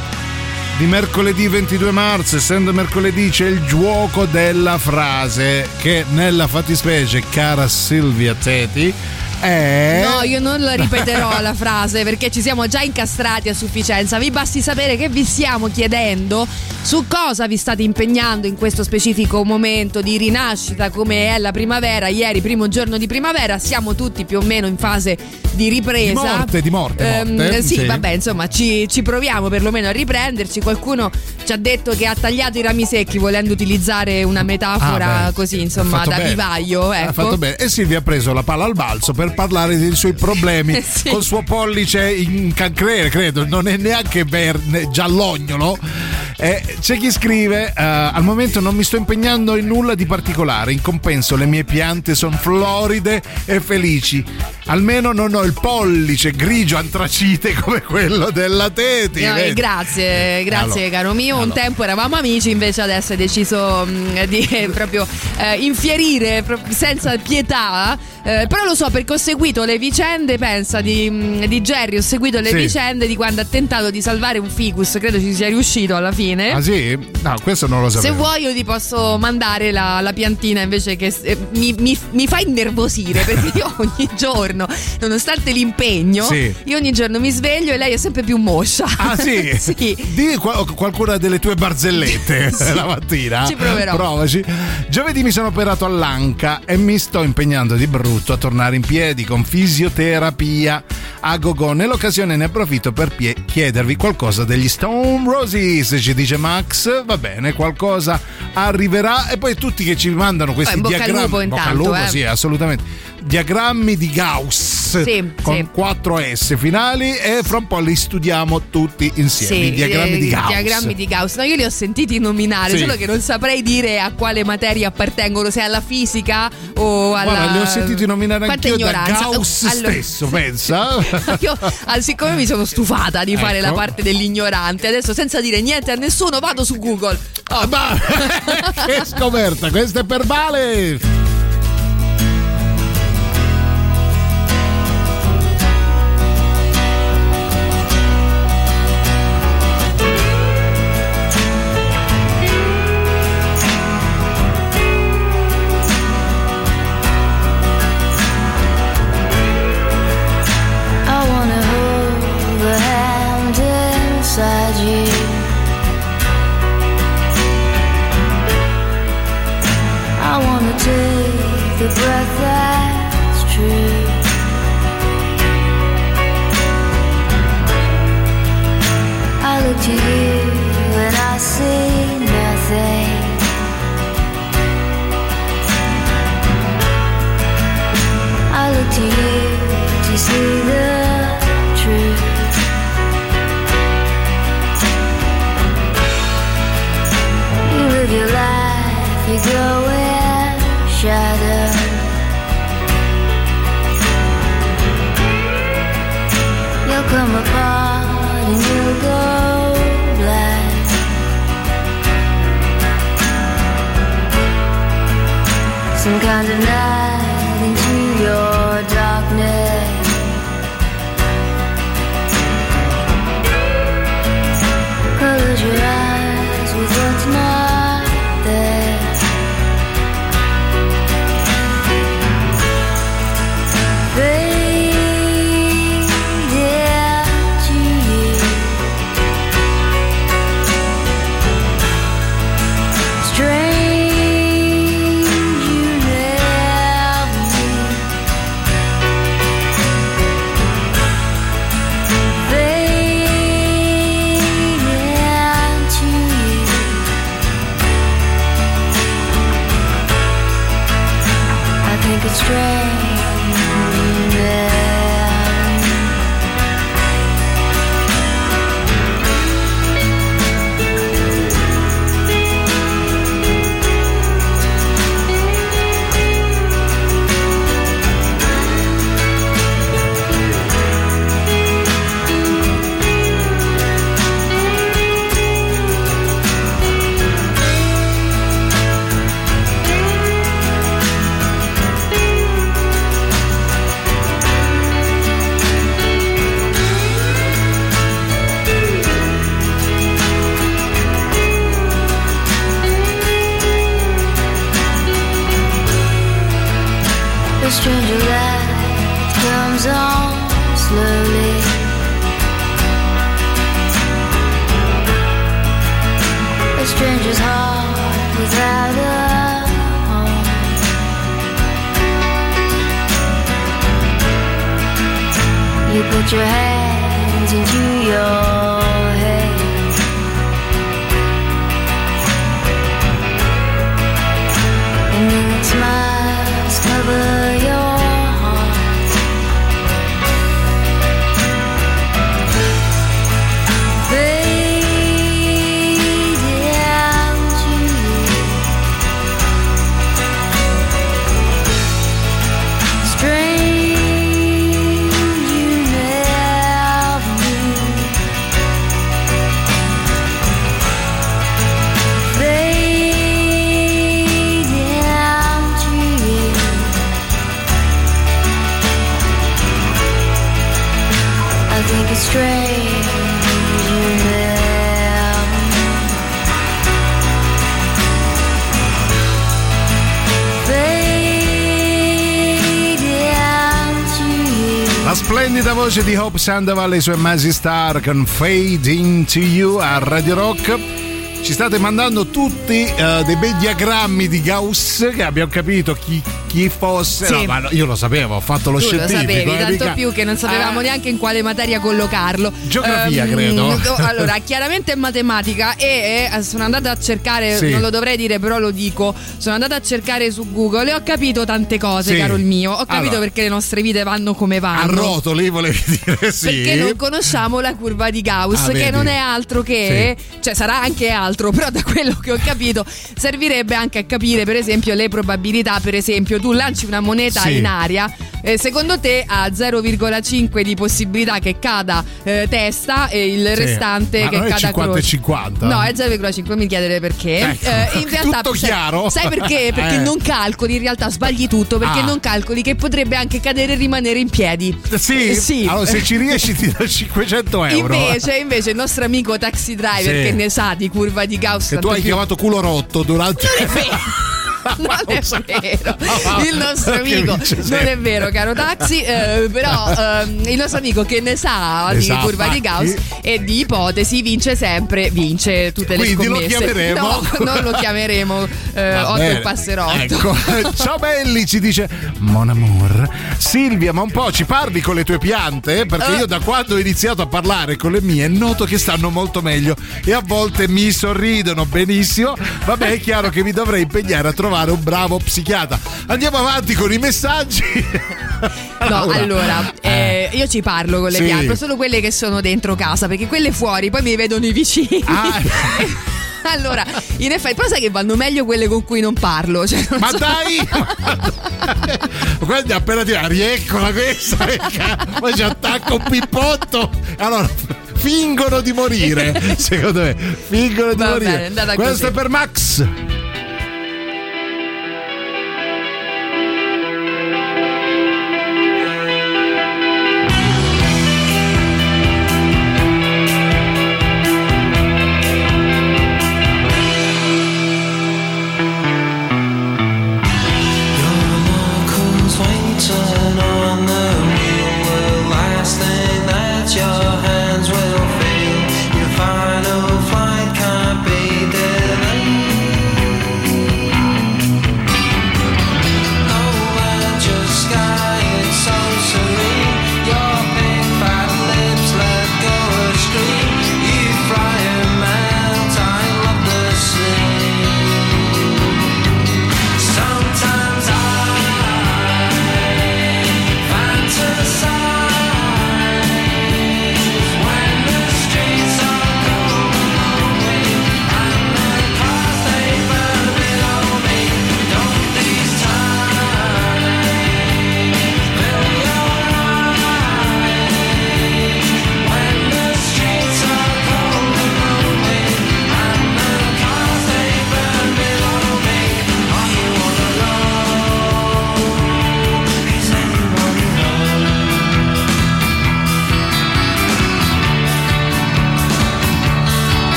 di mercoledì 22 marzo. Essendo mercoledì c'è il gioco della frase che nella fattispecie, cara Silvia Teti, è... No, io non la ripeterò la frase perché ci siamo già incastrati a sufficienza. Vi basti sapere che vi stiamo chiedendo su cosa vi state impegnando in questo specifico momento di rinascita come è la primavera. Ieri, primo giorno di primavera, siamo tutti più o meno in fase di ripresa. Di morte, di morte, Ehm, morte, sì, sì. vabbè, insomma, ci, ci proviamo perlomeno a riprenderci. Qualcuno ci ha detto che ha tagliato i rami secchi volendo utilizzare una metafora Ah, così, insomma, da bene. vivaio. Ecco. Ha fatto bene. E Silvia ha preso la palla al balzo per parlare dei suoi problemi Eh, sì. col suo pollice in cancrere, credo, non è neanche verde, giallognolo. E c'è chi scrive: eh, Al momento non mi sto impegnando in nulla di particolare. In compenso, le mie piante sono floride e felici. Almeno non ho il pollice grigio antracite come quello della Teti. No, vedi? grazie, grazie Allora, caro mio. Un allora. tempo eravamo amici, invece adesso hai deciso mh, di eh, proprio eh, infierire pro- senza pietà. Eh, però lo so perché ho seguito le vicende, pensa, di, mh, di Jerry, ho seguito le Sì. vicende di quando ha tentato di salvare un ficus, credo ci sia riuscito alla fine. Ah sì? No, questo non lo Se sapevo. vuoi io ti posso mandare la, la piantina invece che eh, mi, mi- mi fa innervosire perché io ogni giorno, nonostante l'impegno, Sì. io ogni giorno mi sveglio e lei è sempre più moscia. Ah sì? sì. Di qual- qualcuna delle tue barzellette Sì. la mattina. Ci proverò. Provaci. Giovedì mi sono operato all'anca e mi sto impegnando di brutto a tornare in piedi con fisioterapia a gogo. Nell'occasione ne approfitto per pie- chiedervi qualcosa degli Stone Roses. Ci dice Max, va bene, qualcosa arriverà. E poi tutti che ci mandano questi Eh, in bocca al diagrammi. lupo in bocca al intanto, lupo, eh. sì, assolutamente. Diagrammi di Gauss Sì, con sì. 4 S finali e fra un po' li studiamo tutti insieme. I diagrammi eh, di i Gauss. diagrammi di Gauss. No, io li ho sentiti nominare, Sì. solo che non saprei dire a quale materia appartengono, se alla fisica o alla. Guarda, li ho sentiti nominare Quanta anch'io da ignoranza. Gauss Allora- stesso, pensa. Io, ah, siccome mi sono stufata di fare Ecco. la parte dell'ignorante, adesso senza dire niente a nessuno vado su Google. Ah, ma che scoperta, questa è per Vale. Voce di Hope Sandoval e i suoi Masi Star con Fade Into You a Radio Rock. Ci state mandando tutti eh, dei bei diagrammi di Gauss che abbiamo capito chi, chi fosse. Sì. No, ma io lo sapevo, ho fatto lo Tu lo scientifico. sapevi, eh, tanto mica- più che non sapevamo Ah, neanche in quale materia collocarlo. Geografia, Ehm, credo. do- Allora, chiaramente è matematica e eh, sono andata a cercare, Sì. non lo dovrei dire, però lo dico. Sono andata a cercare su Google e ho capito tante cose, Sì. caro il mio. Ho capito Allora. perché le nostre vite vanno come A vanno. rotoli volevi dire sì. Perché non conosciamo la curva di Gauss, Ah, che non è altro che, cioè sarà anche altro, però da quello che ho capito servirebbe anche a capire, per esempio, le probabilità. Per esempio, tu lanci una moneta Sì. in aria, eh, secondo te ha 0,5 di possibilità che cada eh, testa e il Sì. restante Ma che non è cada 50 e croce. 50? No, è 0,5, mi chiedere perché. Ecco, Eh, in realtà, tutto sai, chiaro? sai perché? Perché Eh. non calcoli, in realtà sbagli tutto, perché Ah. non calcoli che potrebbe anche cadere e rimanere in piedi. Sì? Eh, sì. Allora, se ci riesci ti do 500 euro. Invece, invece il nostro amico taxi driver Sì. che ne sa di curva di Gauss Che tu hai più- chiamato culo rotto durante. Non è vero. Non è vero, il nostro amico non è vero, caro Taxi. eh, però ehm, il nostro amico che ne sa di curva di. Gauss e di ipotesi vince sempre, vince tutte le Quindi lo scommesse. chiameremo? No, non lo chiameremo eh, Va 8 bene. e passerotto. Ecco. Ciao Belli, ci dice Mon amour. Silvia, ma un po' ci parli con le tue piante? Perché Eh. io da quando ho iniziato a parlare con le mie noto che stanno molto meglio e a volte mi sorridono benissimo. Vabbè, è chiaro che mi dovrei impegnare a trovare un bravo psichiatra. Andiamo avanti con i messaggi. No, allora, eh, io ci parlo con le Sì. piante, solo quelle che sono dentro casa, perché quelle fuori poi mi vedono i vicini. Ah. allora, in effetti, però sai che vanno meglio quelle con cui non parlo. Cioè, non Ma so- dai! Guarda, appena ti rieccola questa, poi ci attacca un pippotto. Allora, fingono di morire. Secondo me, fingono di Va morire. bene, Questo così. è per Max.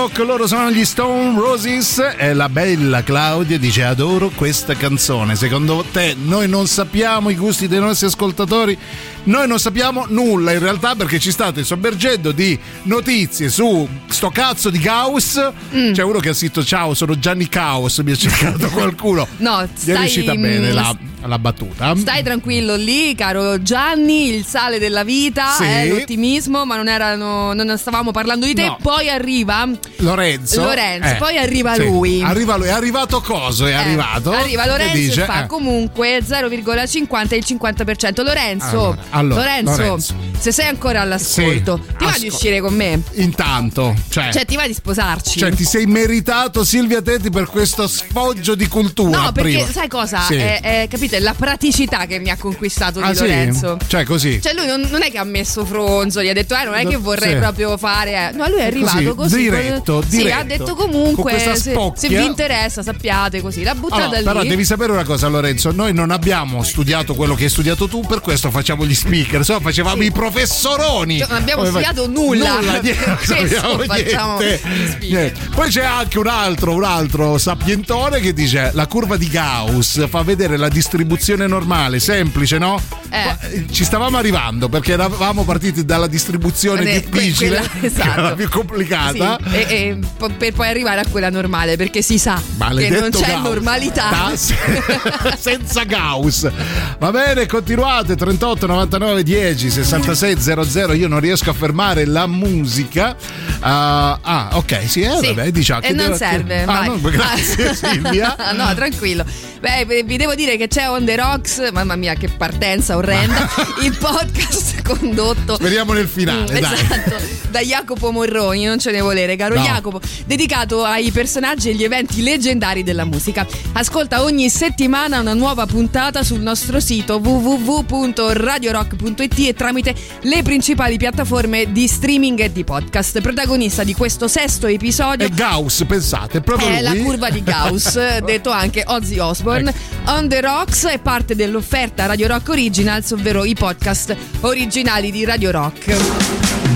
Rock, loro sono gli Stone Roses e la bella Claudia dice adoro questa canzone. Secondo te noi non sappiamo i gusti dei nostri ascoltatori? Noi non sappiamo nulla in realtà perché ci state sommergendo di notizie su sto cazzo di Gauss. Mm. C'è uno che ha scritto ciao, sono Gianni Caos, mi ha cercato qualcuno. No, Gli è riuscita stai, bene la, la battuta. Stai tranquillo lì, caro Gianni, il sale della vita, Sì. eh, l'ottimismo, ma non, erano, non stavamo parlando di te. No. Poi arriva Lorenzo. Lorenzo, Eh, poi arriva sì. lui. Arriva lui, è arrivato coso? È Eh, arrivato. Arriva Lorenzo dice, e fa eh, comunque 0,50 e il 50%. Lorenzo, Allora, allora, Lorenzo, Lorenzo. se sei ancora all'ascolto, Sì, ti va di ascol- uscire con me? Intanto, cioè, Cioè, ti va di sposarci? cioè, ti sei meritato Silvia Tetti per questo sfoggio di cultura. No, perché prima. sai cosa? Sì. È, è, la praticità che mi ha conquistato Ah, di sì? Lorenzo. Cioè, così. Cioè, lui non, non è che ha messo fronzoli, ha detto, eh, non è che vorrei Sì. proprio fare. eh. No, lui è arrivato Così, così. diretto, Sì, diretto. ha detto comunque, se, se vi interessa, sappiate così. L'ha buttata Allora, lì. però devi sapere una cosa Lorenzo, noi non abbiamo studiato quello che hai studiato tu, per questo facciamo gli speaker, no facevamo i professoroni. Cioè, non abbiamo Come studiato nulla. Nulla, niente. Niente. Poi c'è anche un altro, un altro sapientone che dice la curva di Gauss fa vedere la distribuzione normale, semplice, no? Eh. Eh, Ci stavamo arrivando perché eravamo partiti dalla distribuzione Eh, difficile, quella- che esatto. più complicata. Sì, e, e per poi arrivare a quella normale, perché si sa che Maledetto non c'è Gauss. normalità. Senza Gauss. Va bene, continuate 38 99 10 66 00. Io non riesco a fermare la musica. Ah, ah, ok, sì, eh, Sì, vabbè, diciamo e che non devo- serve. Ah, no, grazie Silvia. no, tranquillo. Beh, vi- vi devo dire che c'è On The Rocks, mamma mia, che partenza orrenda. il podcast condotto. Speriamo nel finale, Mm. Esatto, da Jacopo Morroni, non ce ne volere, caro No. Jacopo, dedicato ai personaggi e agli eventi leggendari della musica. Ascolta ogni settimana una nuova puntata sul nostro sito www.radiorock.it e tramite le principali piattaforme di streaming e di podcast. Protagonista di questo sesto episodio E Gauss, pensate, è proprio è la lui. curva di Gauss, detto anche Ozzy Osbourne. On the Rocks è parte dell'offerta Radio Rock Originals, ovvero i podcast originali di Radio Rock.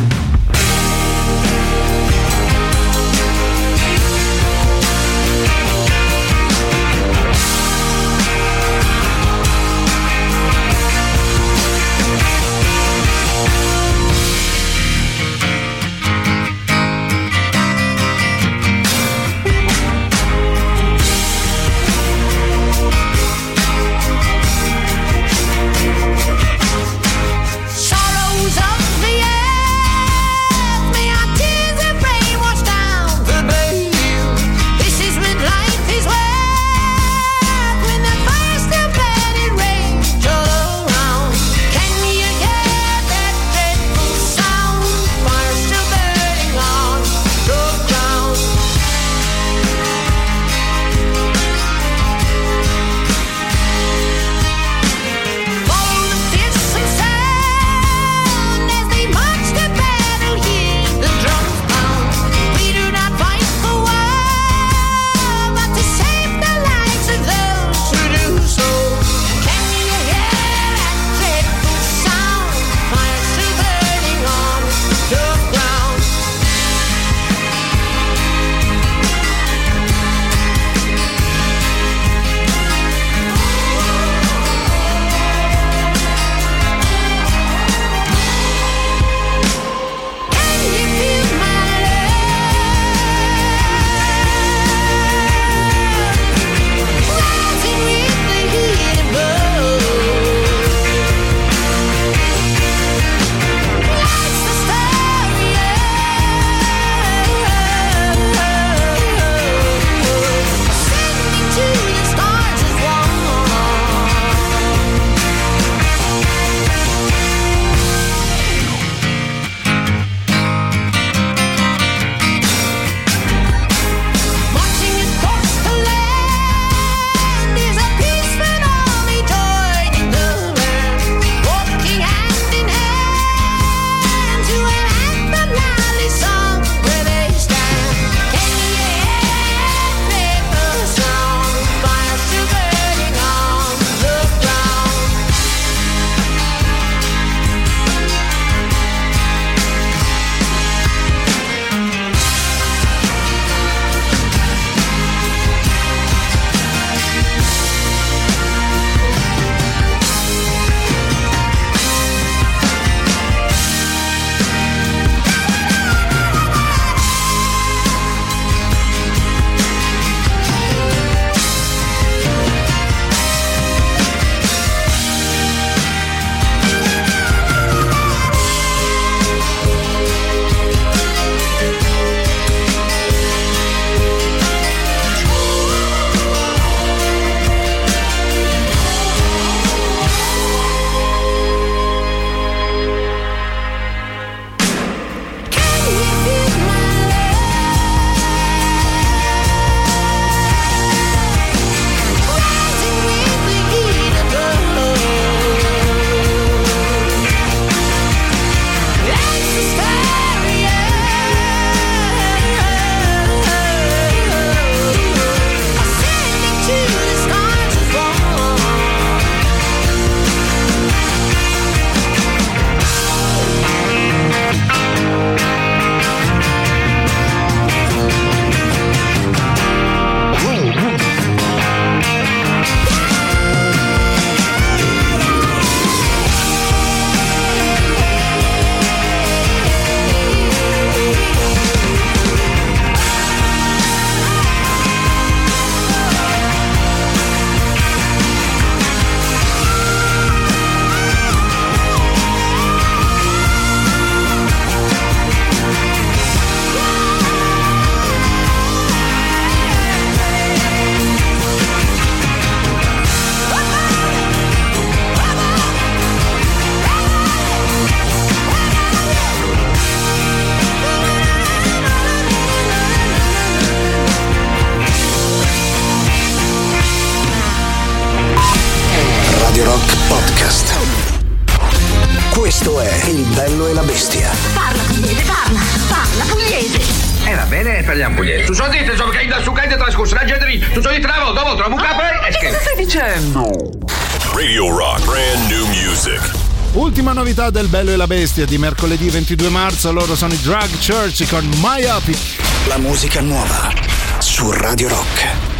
Del Bello e la Bestia di mercoledì 22 marzo, loro sono i Drag Church con Myopic. La musica nuova su Radio Rock.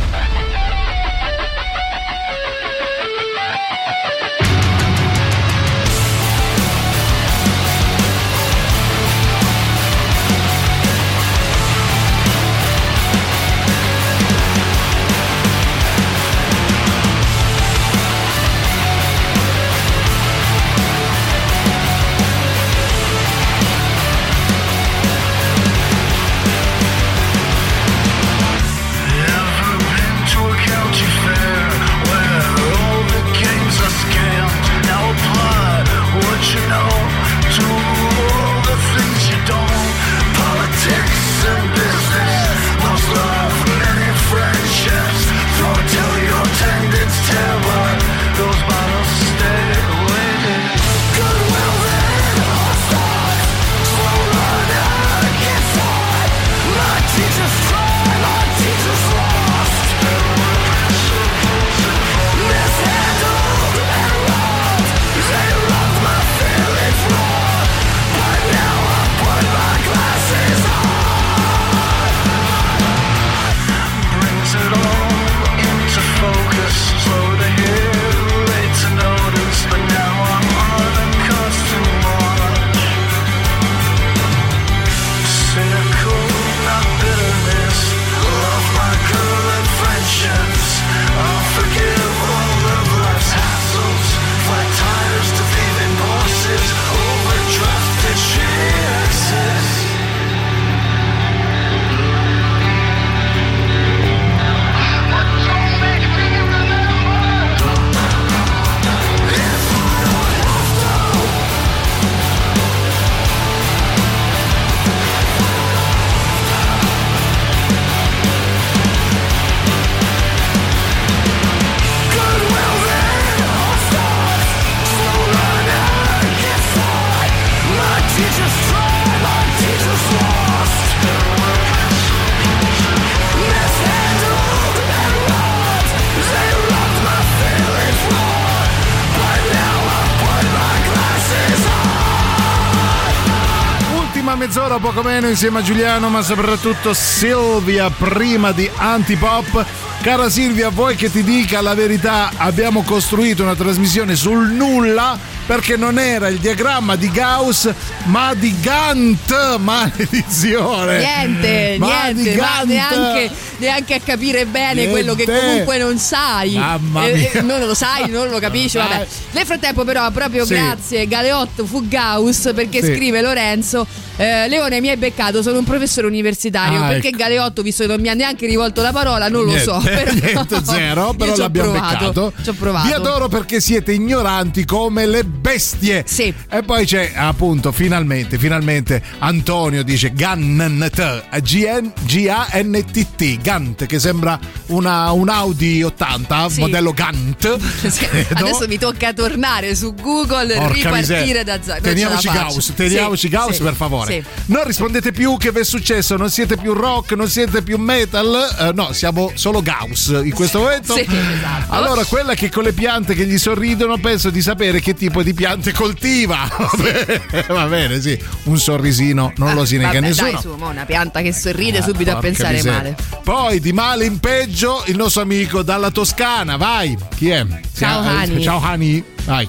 Mezz'ora poco meno insieme a Giuliano, ma soprattutto Silvia prima di Antipop. Cara Silvia, vuoi che ti dica la verità? Abbiamo costruito una trasmissione sul nulla perché non era il diagramma di Gauss, ma di Gantt. Maledizione! Niente, Ma di niente, ma neanche, neanche a capire bene quello che Niente. comunque non sai. Mamma Eh, eh, non lo sai, non lo capisci. Vabbè. Nel frattempo, però, proprio Sì. grazie Galeotto fu Gauss perché Sì. scrive Lorenzo. Eh, Leone mi hai beccato, sono un professore universitario. Ah, perché ecco. Galeotto, visto che non mi ha neanche rivolto la parola, non lo Niente, so. Però, niente, zero, però l'abbiamo provato, beccato. Ci ho provato. Vi adoro perché siete ignoranti come le bestie. Sì. E poi c'è appunto finalmente, finalmente Antonio dice Gannt, G-N- G-A-N-T-T, Gant, che sembra una, un Audi 80, Sì. modello Gant. Sì. Adesso mi tocca tornare su Google, Porca ripartire miseria. da zero. Non Teniamoci. Gauss, teniamoci Sì, Gauss per favore. Sì. Non rispondete più che vi è successo, non siete più rock, non siete più metal, eh, no, siamo solo Gauss in questo momento. Sì, esatto. Allora, quella che con le piante che gli sorridono, penso di sapere che tipo di piante coltiva. Va bene, sì, un sorrisino non lo si nega Vabbè, nessuno. Dai, su, mo una pianta che sorride subito a pensare miseria. male. Poi di male in peggio il nostro amico dalla Toscana, vai. Chi è? Ciao, Hani. Ciao Hani, vai.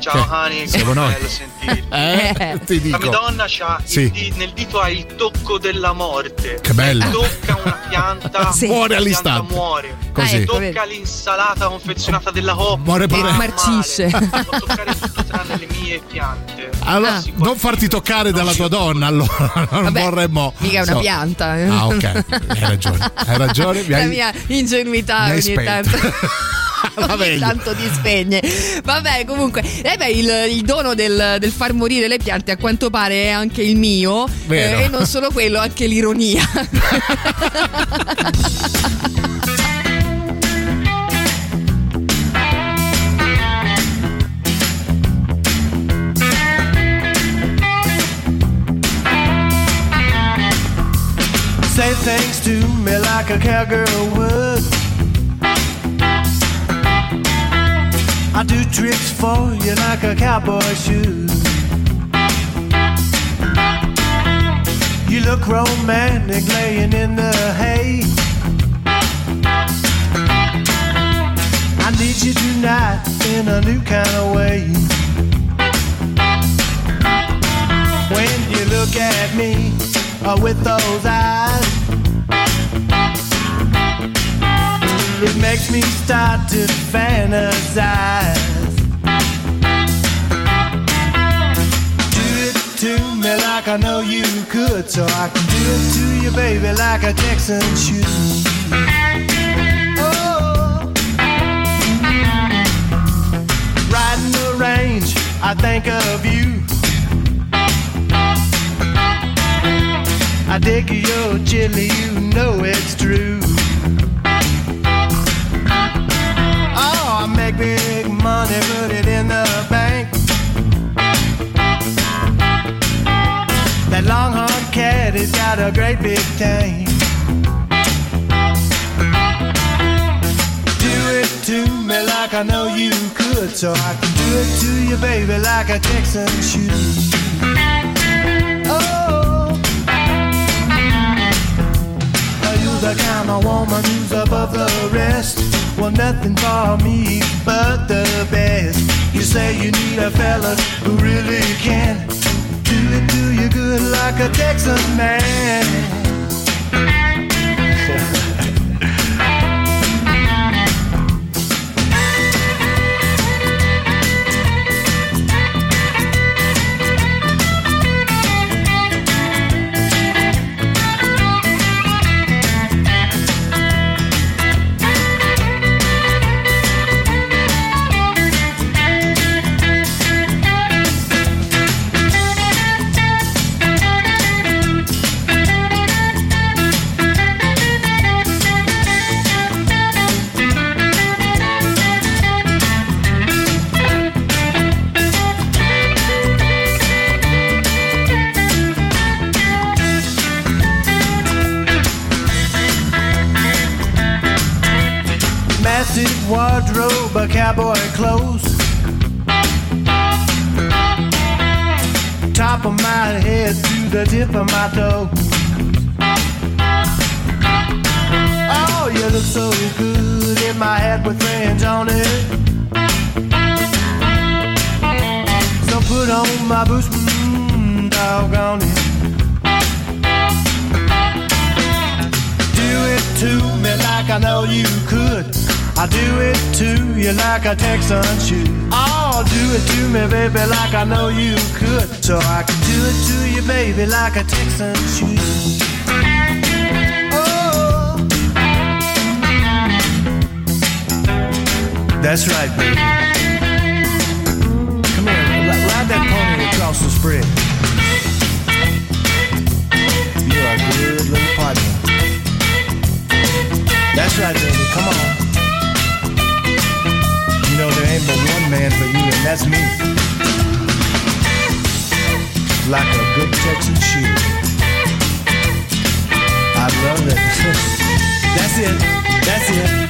Ciao Che- Hani, siamo noi. bello sentire. Eh, ti La dico. mia donna c'ha Sì. di- nel dito ha il tocco della morte. Che bello. Se tocca una pianta, Sì. Muore la pianta all'istante. muore. Così. Se Ah, tocca l'insalata confezionata della hop, Muore pure. fa male. Marcisce. Può toccare tutto tranne le mie piante. Allora, Ah. non farti toccare dalla tua donna, allora non Vabbè, vorremmo. Mica è una so. pianta. eh. Ah, ok, hai ragione. Hai ragione. mi La hai- mia ingenuità mi hai ogni spento. tanto. Vabbè. Tanto ti spegne. Vabbè, comunque, eh beh, il, il, dono del, del, far morire le piante a quanto pare è anche il mio. Eh, e non solo quello, anche l'ironia. Say things to me like a cowgirl would. I do tricks for you like a cowboy should. You look romantic laying in the hay. I need you tonight in a new kind of way. When you look at me uh, with those eyes, it makes me start to fantasize. Do it to me like I know you could, so I can do it to you, baby, like a Texan should. Oh. Riding the range, I think of you. I dig your chili, you know it's true. Put it in the bank. That longhorn cat has got a great big tank. Do it to me like I know you could, so I can do it to you, baby, like a Texan should. Oh, the kind of woman who's above the rest? Well, nothing for me but the best. You say you need a fella who really can do it to you good like a Texas man. Wardrobe of cowboy clothes. Top of my head to the tip of my toe. Oh, you look so good in my hat with fringe on it. So put on my boots, mm, doggone it. Do it to me like I know you could. I do it to you like a Texan should. Oh, do it to me, baby, like I know you could. So I can do it to you, baby, like a Texan should. Oh, that's right, baby. Come here, ri- ride that pony across the spread. You're a good little partner. That's right, baby. Come on. Ain't but one man for you, and that's me. Like a good Texan shoe. I love it. that's it. That's it.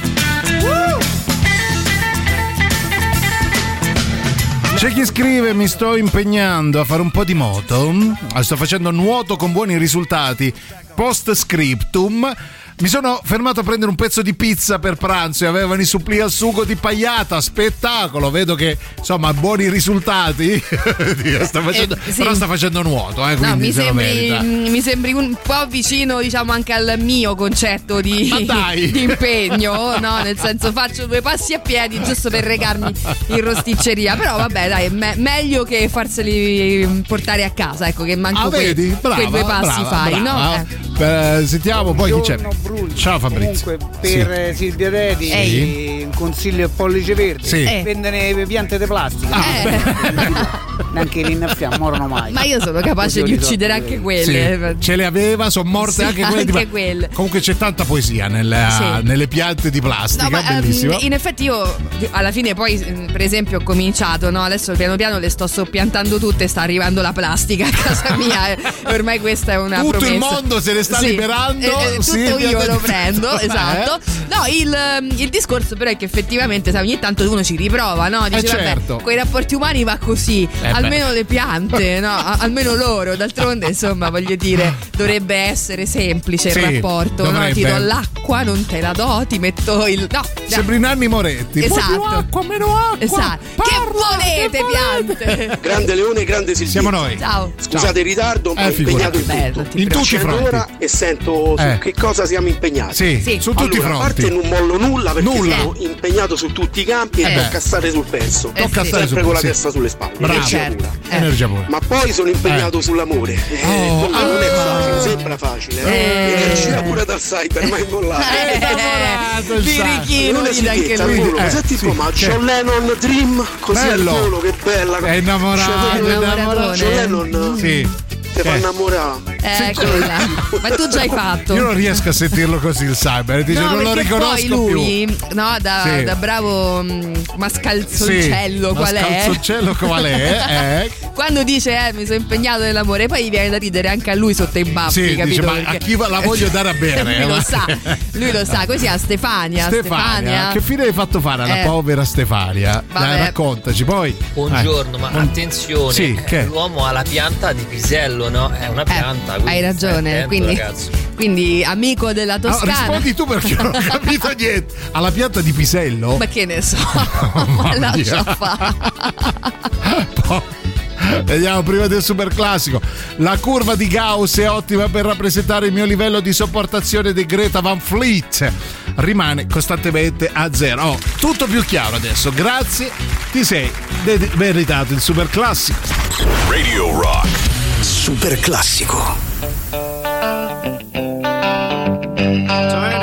C'è chi scrive: Mi sto impegnando a fare un po' di moto. Sto facendo nuoto con buoni risultati. Post scriptum. Mi sono fermato a prendere un pezzo di pizza per pranzo e avevano i suppli al sugo di pagliata. Spettacolo! Vedo che insomma buoni risultati. sta facendo, Eh, sì. Però sta facendo nuoto, eh, No, quindi mi se sembri, mi sembri un po' vicino, diciamo, anche al mio concetto di, di impegno, no? Nel senso, faccio due passi a piedi giusto per recarmi in rosticceria. Però vabbè, dai, me- meglio che farseli portare a casa, ecco, che manco Ah, quei, vedi? Brava, quei due passi brava, fai, brava. no? Eh. Eh, sentiamo poi chi c'è. Buongiorno, Ciao Fabrizio. Comunque, per eh, Silvia Teti, Sì. un consiglio al pollice verde: Sì. vendere piante di plastica. Ah, neanche li innaffiamo, morono mai. Ma io sono capace Così di uccidere anche quelle. Sì, ce le aveva, sono morte Sì, anche quelle. anche quelle. Comunque c'è tanta poesia nella- Sì. nelle piante di plastica, No, ma bellissimo. in effetti io alla fine poi mm, per esempio ho cominciato, no? Adesso piano piano le sto soppiantando tutte, sta arrivando la plastica a casa mia e ormai questa è una Tutto il promessa. mondo se ne sta Sì, liberando, e- e tutto Silvia, io lo da- prendo, Eh? esatto. No, il, il discorso però è che effettivamente sai, ogni tanto uno ci riprova, no? Dice Eh, certo. vabbè, con i rapporti umani va così, Eh, almeno beh. le piante, no? Almeno loro, d'altronde insomma voglio dire, dovrebbe essere semplice il Sì, rapporto, no? Ti dovrebbe. do l'acqua, non te la do, ti metto il... No, Sembri Nanni Moretti. Poi più Esatto. acqua, meno acqua. Esatto. che volete, piante? Grande Leone, grande Silvia. Siamo noi. Ciao. Scusate il ritardo, ma Eh, ho impegnato in figurati. tutto. In tutti i fronti. ora e sento su Eh. che cosa siamo impegnati. Sì, Sì. su tutti i Allora, A fronti. parte non mollo nulla perché Nulla. sono impegnato su tutti i campi Eh e tocca stare sul pezzo. Eh, Tocca sì. stare Sempre con la testa sulle spalle. Bravo. Energia Certo. pura. Eh. Energia pura. Ma poi sono impegnato sull'amore. Eh, Oh, quello non è ah. facile, sembra facile. Eh. Energia pura dal cyber, mai mollato. Eh, birichino, Una gli dà anche lui. Eh, senti sì, ma John Lennon Dream, così Bello. al volo, che bella. È innamorato, è innamorato. John Lennon Sì. Ti fa Eh. innamorare. Eccola. Ma tu già hai fatto. Io non riesco a sentirlo così il cyber. Dice, No, non lo riconosco poi lui, più. no, da, Sì. da bravo mm, mascalzoncello Sì, qual è? mascalzoncello qual è? Eh? Quando dice eh, mi sono impegnato nell'amore, poi gli viene da ridere anche a lui sotto i baffi, Sì, capito? dice, ma Perché- a chi la voglio dare a bere? lui eh, lo sa, lui lo sa. Così a Stefania, Stefania, che fine hai fatto fare alla Eh. povera Stefania? Dai, raccontaci poi. Buongiorno, Eh. ma attenzione, Sì, eh, che? l'uomo ha la pianta di pisello, no? È una pianta. quindi Eh, hai ragione, attento, quindi, quindi amico della Toscana. rispondi tu perché non ho capito niente. Alla pianta di pisello? Ma che ne so, Mamma lascia mia. fare. Vediamo prima del super classico. La curva di Gauss è ottima per rappresentare il mio livello di sopportazione di Greta Van Fleet. Rimane costantemente a zero. Oh, tutto più chiaro adesso. Grazie, ti sei meritato il super classico. Radio Rock. Super classico. Big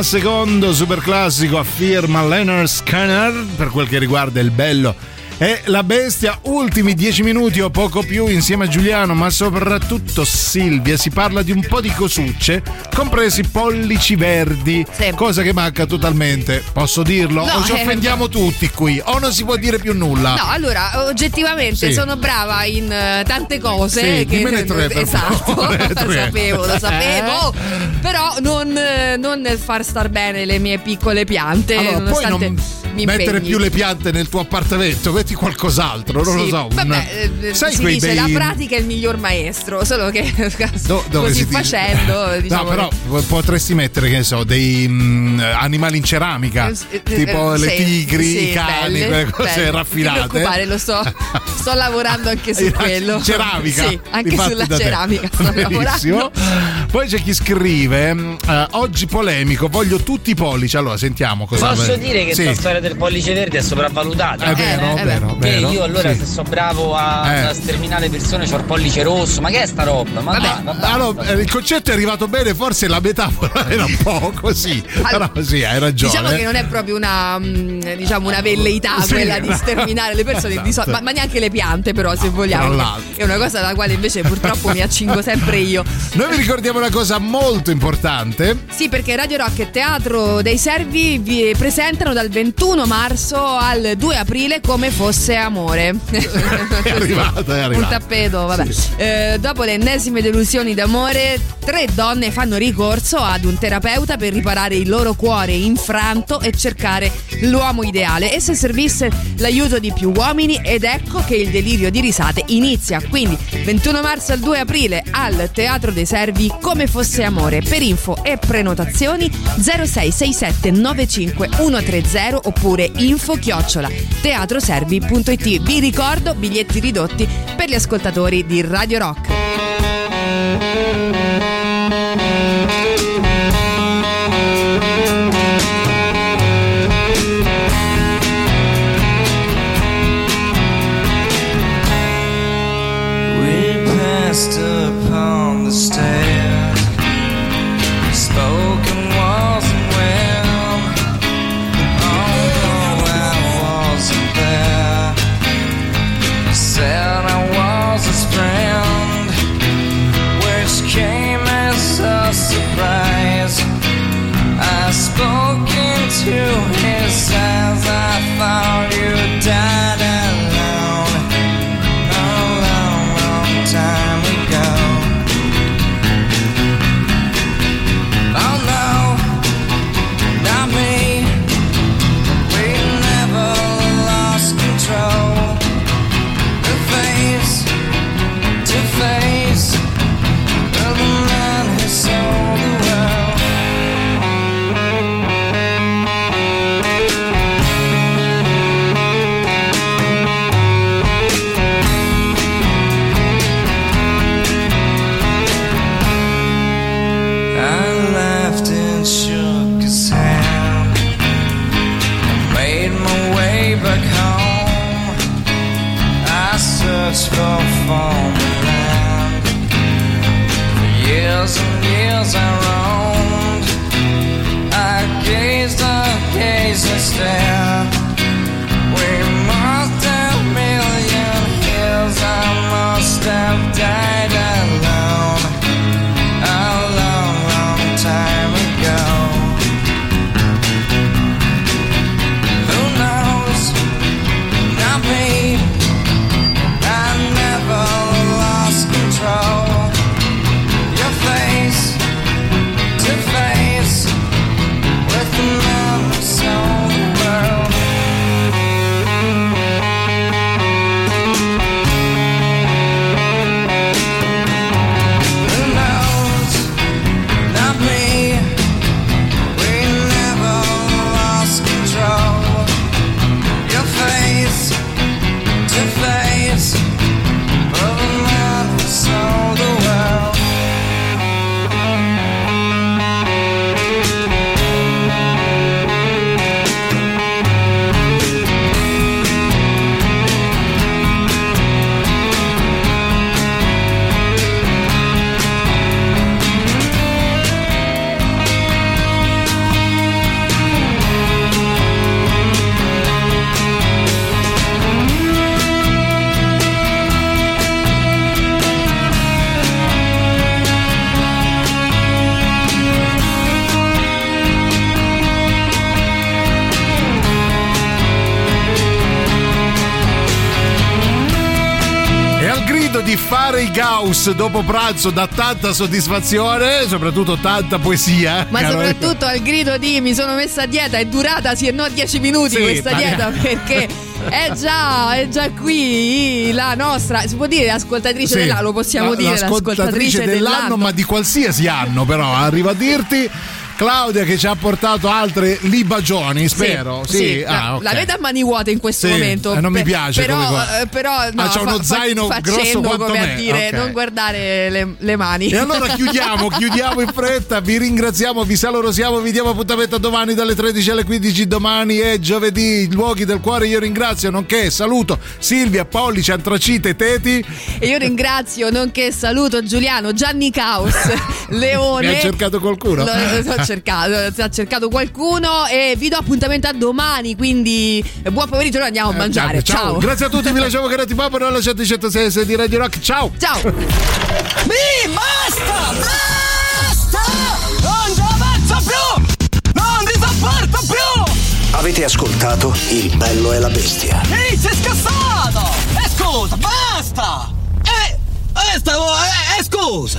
Ma secondo super classico affirma Leonard Skinner per quel che riguarda il bello e la bestia, ultimi dieci minuti o poco più insieme a Giuliano, ma soprattutto Silvia. Si parla di un po' di cosucce, compresi pollici verdi, cosa che manca totalmente. Posso dirlo? No, o ci eh, offendiamo tutti qui? O non si può dire più nulla? No, allora, oggettivamente Sì. sono brava in eh, tante cose. Sì, che, dimmene tre, esatto, favore, lo tre. sapevo, lo sapevo. Però non, eh, non nel far star bene le mie piccole piante. Allora, nonostante mettere più le piante nel tuo appartamento, metti qualcos'altro, non Sì, lo so. un- Vabbè, eh, sai si dice bei la pratica è il miglior maestro, solo che dove così facendo, diciamo, no, però po- potresti mettere, che ne so, dei mm, animali in ceramica, Eh, eh, tipo eh, le tigri, sì, i cani, belle, quelle cose belle. Non raffinate. ti preoccupare, lo sto, sto lavorando anche su quello. ceramica. Sì, anche sulla ceramica sto Benissimo. lavorando. Poi c'è chi scrive: eh, Oggi polemico, voglio tutti i pollici. Allora, sentiamo cosa. Posso dire che Sì. questa storia del pollice verde è sopravvalutata? È vero, Eh, è vero, Che vero. io allora Sì. se sono bravo a, Eh. a sterminare persone c'ho il pollice rosso, ma che è sta roba? Ma dai, ma basta. Allora, eh, il concetto è arrivato bene, forse la metafora era un po' così. Allora, Però sì, hai ragione. Diciamo che non è proprio una, mm, diciamo una velleità Sì, quella di sterminare le persone, di so- esatto. ma, ma neanche le piante, però, se vogliamo. tra l'altro. È una cosa alla quale invece purtroppo mi accingo sempre io. Noi vi ricordiamo una cosa molto importante. Sì, perché Radio Rock e Teatro dei Servi vi presentano dal 21 marzo al 2 aprile come fosse amore. È arrivato, è arrivato. Un tappeto, vabbè. Eh, dopo le ennesime delusioni d'amore, tre donne fanno ricorso ad un terapeuta per riparare il loro cuore infranto e cercare l'uomo ideale. E se servisse l'aiuto di più uomini, ed ecco che il delirio di risate inizia. Quindi 21 marzo al 2 aprile al Teatro dei Servi come fosse amore. Per info e prenotazioni 0667 95 130 oppure info chiocciola teatroservi.it. Vi ricordo biglietti ridotti per gli ascoltatori di Radio Rock. Dopo pranzo dà tanta soddisfazione, soprattutto tanta poesia. Ma caro- soprattutto al grido di mi sono messa a dieta è durata sì e no 10 minuti Sì, questa dieta perché è già, è già qui la nostra, si può dire ascoltatrice Sì, dell'anno, lo possiamo la- dire l'ascoltatrice l'ascoltatrice dell'anno, ma di qualsiasi anno, però arrivo a dirti. Claudia che ci ha portato altre libagioni, spero. Sì, sì, Ah, la, ok. la vedo a mani vuote in questo Sì, momento. eh, non mi piace Però, eh, però no, Ah, c'ha uno fa- zaino fa- grosso quanto come me, a dire ok. non guardare le, le mani. E allora chiudiamo, chiudiamo in fretta, vi ringraziamo, vi salorosiamo, vi diamo appuntamento a domani dalle 13 alle 15, domani è giovedì, luoghi del cuore, io ringrazio, nonché saluto Silvia, Pollice, Antracite, Teti. E io ringrazio, nonché saluto Giuliano, Gianni Caos, Leone. Mi ha cercato qualcuno? Lo, lo- cercato, ha cercato qualcuno e vi do appuntamento a domani, quindi eh, buon pomeriggio, noi andiamo a mangiare. Ciao. Grazie a tutti, vi lasciamo Carati Papa, noi lasciate 106 di Radio Rock, ciao! Ciao! Mi basta! Basta! Non ci avanzo più! Non ti sopporto più! Avete ascoltato Il bello e la bestia. Ehi, sei scassato! E scusa, basta! Eh, eh, stavo, eh, eh, scusa!